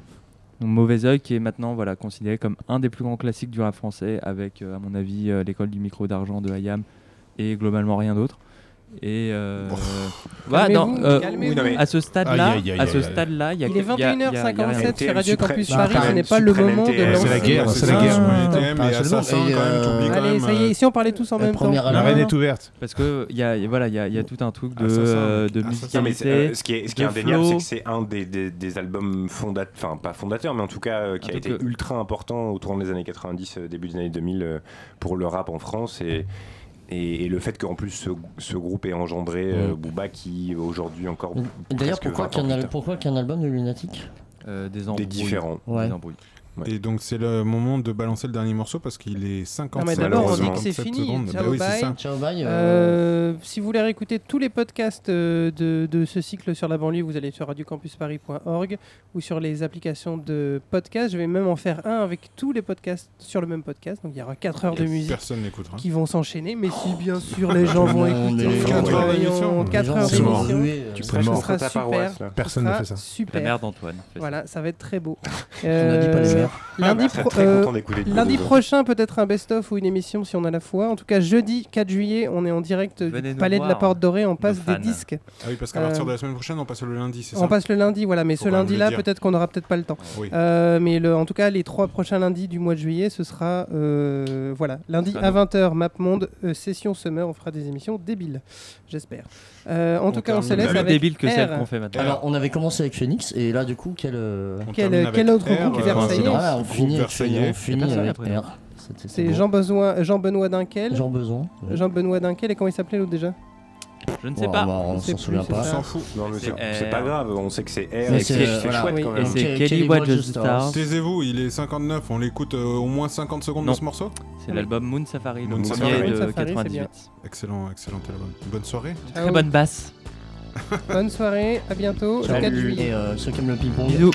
[SPEAKER 8] Donc, Mauvais Oeil qui est maintenant voilà, considéré comme un des plus grands classiques du rap français avec, euh, à mon avis, euh, l'école du micro d'argent de Hayam et globalement rien d'autre. Et euh, voilà, non, euh, oui, non, mais à ce stade-là, à ce stade-là, il y a
[SPEAKER 6] Il est
[SPEAKER 8] il y a- il y a- il y a rien
[SPEAKER 6] 21h57 sur Radio Campus Paris. Ce n'est pas le moment de lancer.
[SPEAKER 10] C'est la guerre, c'est la guerre.
[SPEAKER 9] Euh,
[SPEAKER 6] Allez,
[SPEAKER 7] même.
[SPEAKER 6] ça y est, si on parlait tous en même temps.
[SPEAKER 10] La reine est ouverte.
[SPEAKER 8] Parce que il y a, voilà, il y, a- il y a tout un truc de, euh, de musicalité.
[SPEAKER 13] euh, ce qui est, ce qui est
[SPEAKER 8] de
[SPEAKER 13] indéniable, c'est que c'est un des, des, des albums fondateurs, enfin pas fondateurs, mais en tout cas euh, qui
[SPEAKER 8] Un
[SPEAKER 13] a été ultra important au tournant des années 90, euh, début des années 2000 euh, pour le rap en France. Et, et, et le fait qu'en plus ce, ce groupe ait engendré euh,
[SPEAKER 9] Mm.
[SPEAKER 13] Booba qui aujourd'hui encore.
[SPEAKER 9] D'ailleurs, pourquoi
[SPEAKER 13] 20
[SPEAKER 9] qu'il y, en
[SPEAKER 13] ans
[SPEAKER 9] a-
[SPEAKER 13] plus tard.
[SPEAKER 9] pourquoi qu'il y a un album de Lunatic?
[SPEAKER 8] Euh, des
[SPEAKER 13] Des
[SPEAKER 8] embrouilles.
[SPEAKER 13] différents.
[SPEAKER 9] Ouais.
[SPEAKER 8] Des embrouilles.
[SPEAKER 7] Et donc c'est le moment de balancer le dernier morceau parce qu'il est 57
[SPEAKER 6] Non, mais d'abord, on dit que c'est
[SPEAKER 7] 57
[SPEAKER 6] fini.
[SPEAKER 7] Bah oui, ça.
[SPEAKER 9] Ciao, bye. euh,
[SPEAKER 6] Euh, si vous voulez réécouter tous les podcasts euh, de, de ce cycle sur la banlieue, vous allez sur radiocampusparis.org ou sur les applications de podcasts. Je vais même en faire un avec tous les podcasts sur le même podcast. Donc il y aura 4 heures de musique
[SPEAKER 7] Personne n'écoutera.
[SPEAKER 6] qui vont s'enchaîner. Mais si bien sûr les gens vont écouter,
[SPEAKER 9] est-
[SPEAKER 6] nous
[SPEAKER 7] Quatre heures
[SPEAKER 6] voyons
[SPEAKER 7] d'émission.
[SPEAKER 6] 4 heures d'émission.
[SPEAKER 13] Tu
[SPEAKER 6] Ce
[SPEAKER 13] prêches
[SPEAKER 6] sera
[SPEAKER 13] contre ta
[SPEAKER 6] super.
[SPEAKER 10] Personne ne fait ça.
[SPEAKER 6] Super.
[SPEAKER 8] La mère d'Antoine.
[SPEAKER 6] Voilà, ça va être très beau.
[SPEAKER 9] On a dit pas les.
[SPEAKER 6] Lundi, pro- euh,
[SPEAKER 13] d'écouter le
[SPEAKER 6] lundi
[SPEAKER 13] de-
[SPEAKER 6] prochain, peut-être un best-of ou une émission si on a la foi. En tout cas, jeudi 4 juillet, on est en direct
[SPEAKER 8] Venez
[SPEAKER 6] du Palais de la Porte Dorée. On passe des disques.
[SPEAKER 7] Ah oui, parce qu'à partir
[SPEAKER 6] Euh,
[SPEAKER 7] de la semaine prochaine, on passe le lundi, c'est ça
[SPEAKER 6] On passe le lundi, voilà, mais
[SPEAKER 7] Faut
[SPEAKER 6] ce lundi-là, peut-être qu'on n'aura peut-être pas le temps.
[SPEAKER 7] Oui.
[SPEAKER 6] Euh, mais le, en tout cas, les trois prochains lundis du mois de juillet, ce sera euh, voilà, lundi à 20h, MapMonde, euh, session Summer. On fera des émissions débiles, j'espère. Euh, en
[SPEAKER 7] On
[SPEAKER 6] tout cas, on se laisse
[SPEAKER 8] Plus
[SPEAKER 6] avec
[SPEAKER 8] débile que celle qu'on fait maintenant.
[SPEAKER 9] Alors, on avait commencé avec Phoenix, et là, du coup, quel. euh,
[SPEAKER 6] Quel- autre
[SPEAKER 7] R,
[SPEAKER 6] groupe
[SPEAKER 7] euh,
[SPEAKER 9] Voilà, on finit on finit
[SPEAKER 8] personne
[SPEAKER 9] avec
[SPEAKER 8] après.
[SPEAKER 9] R. C'était-
[SPEAKER 6] C'est
[SPEAKER 9] beau.
[SPEAKER 6] Jean, Besoin- Jean-Benoît Dinkel.
[SPEAKER 9] Jean Beson.
[SPEAKER 6] Jean-Benoît Dinkel, et comment il s'appelait l'autre déjà?
[SPEAKER 8] Je ne sais pas.
[SPEAKER 9] on s'en souvient
[SPEAKER 6] c'est
[SPEAKER 9] pas.
[SPEAKER 7] On s'en fout.
[SPEAKER 13] C'est
[SPEAKER 8] C'est
[SPEAKER 13] c'est pas grave, on sait que c'est R
[SPEAKER 9] Mais
[SPEAKER 13] et
[SPEAKER 9] c'est,
[SPEAKER 13] c'est
[SPEAKER 9] euh,
[SPEAKER 13] c'est chouette quand
[SPEAKER 8] Et
[SPEAKER 13] même.
[SPEAKER 8] c'est
[SPEAKER 9] Kelly the Stars.
[SPEAKER 8] Stars.
[SPEAKER 7] Taisez-vous, il est 59, on l'écoute euh, au moins 50 secondes de ce morceau?
[SPEAKER 8] C'est l'album Moon Safari, le premier de
[SPEAKER 6] Moon Safari, c'est
[SPEAKER 8] 98.
[SPEAKER 6] bien.
[SPEAKER 7] Excellent, excellent album. Bonne soirée.
[SPEAKER 8] Très bonne basse.
[SPEAKER 6] Bonne soirée, à bientôt, le 4
[SPEAKER 9] Salut.
[SPEAKER 6] juillet.
[SPEAKER 9] Et euh, ceux qui aiment le ping-pong.
[SPEAKER 8] Bisous.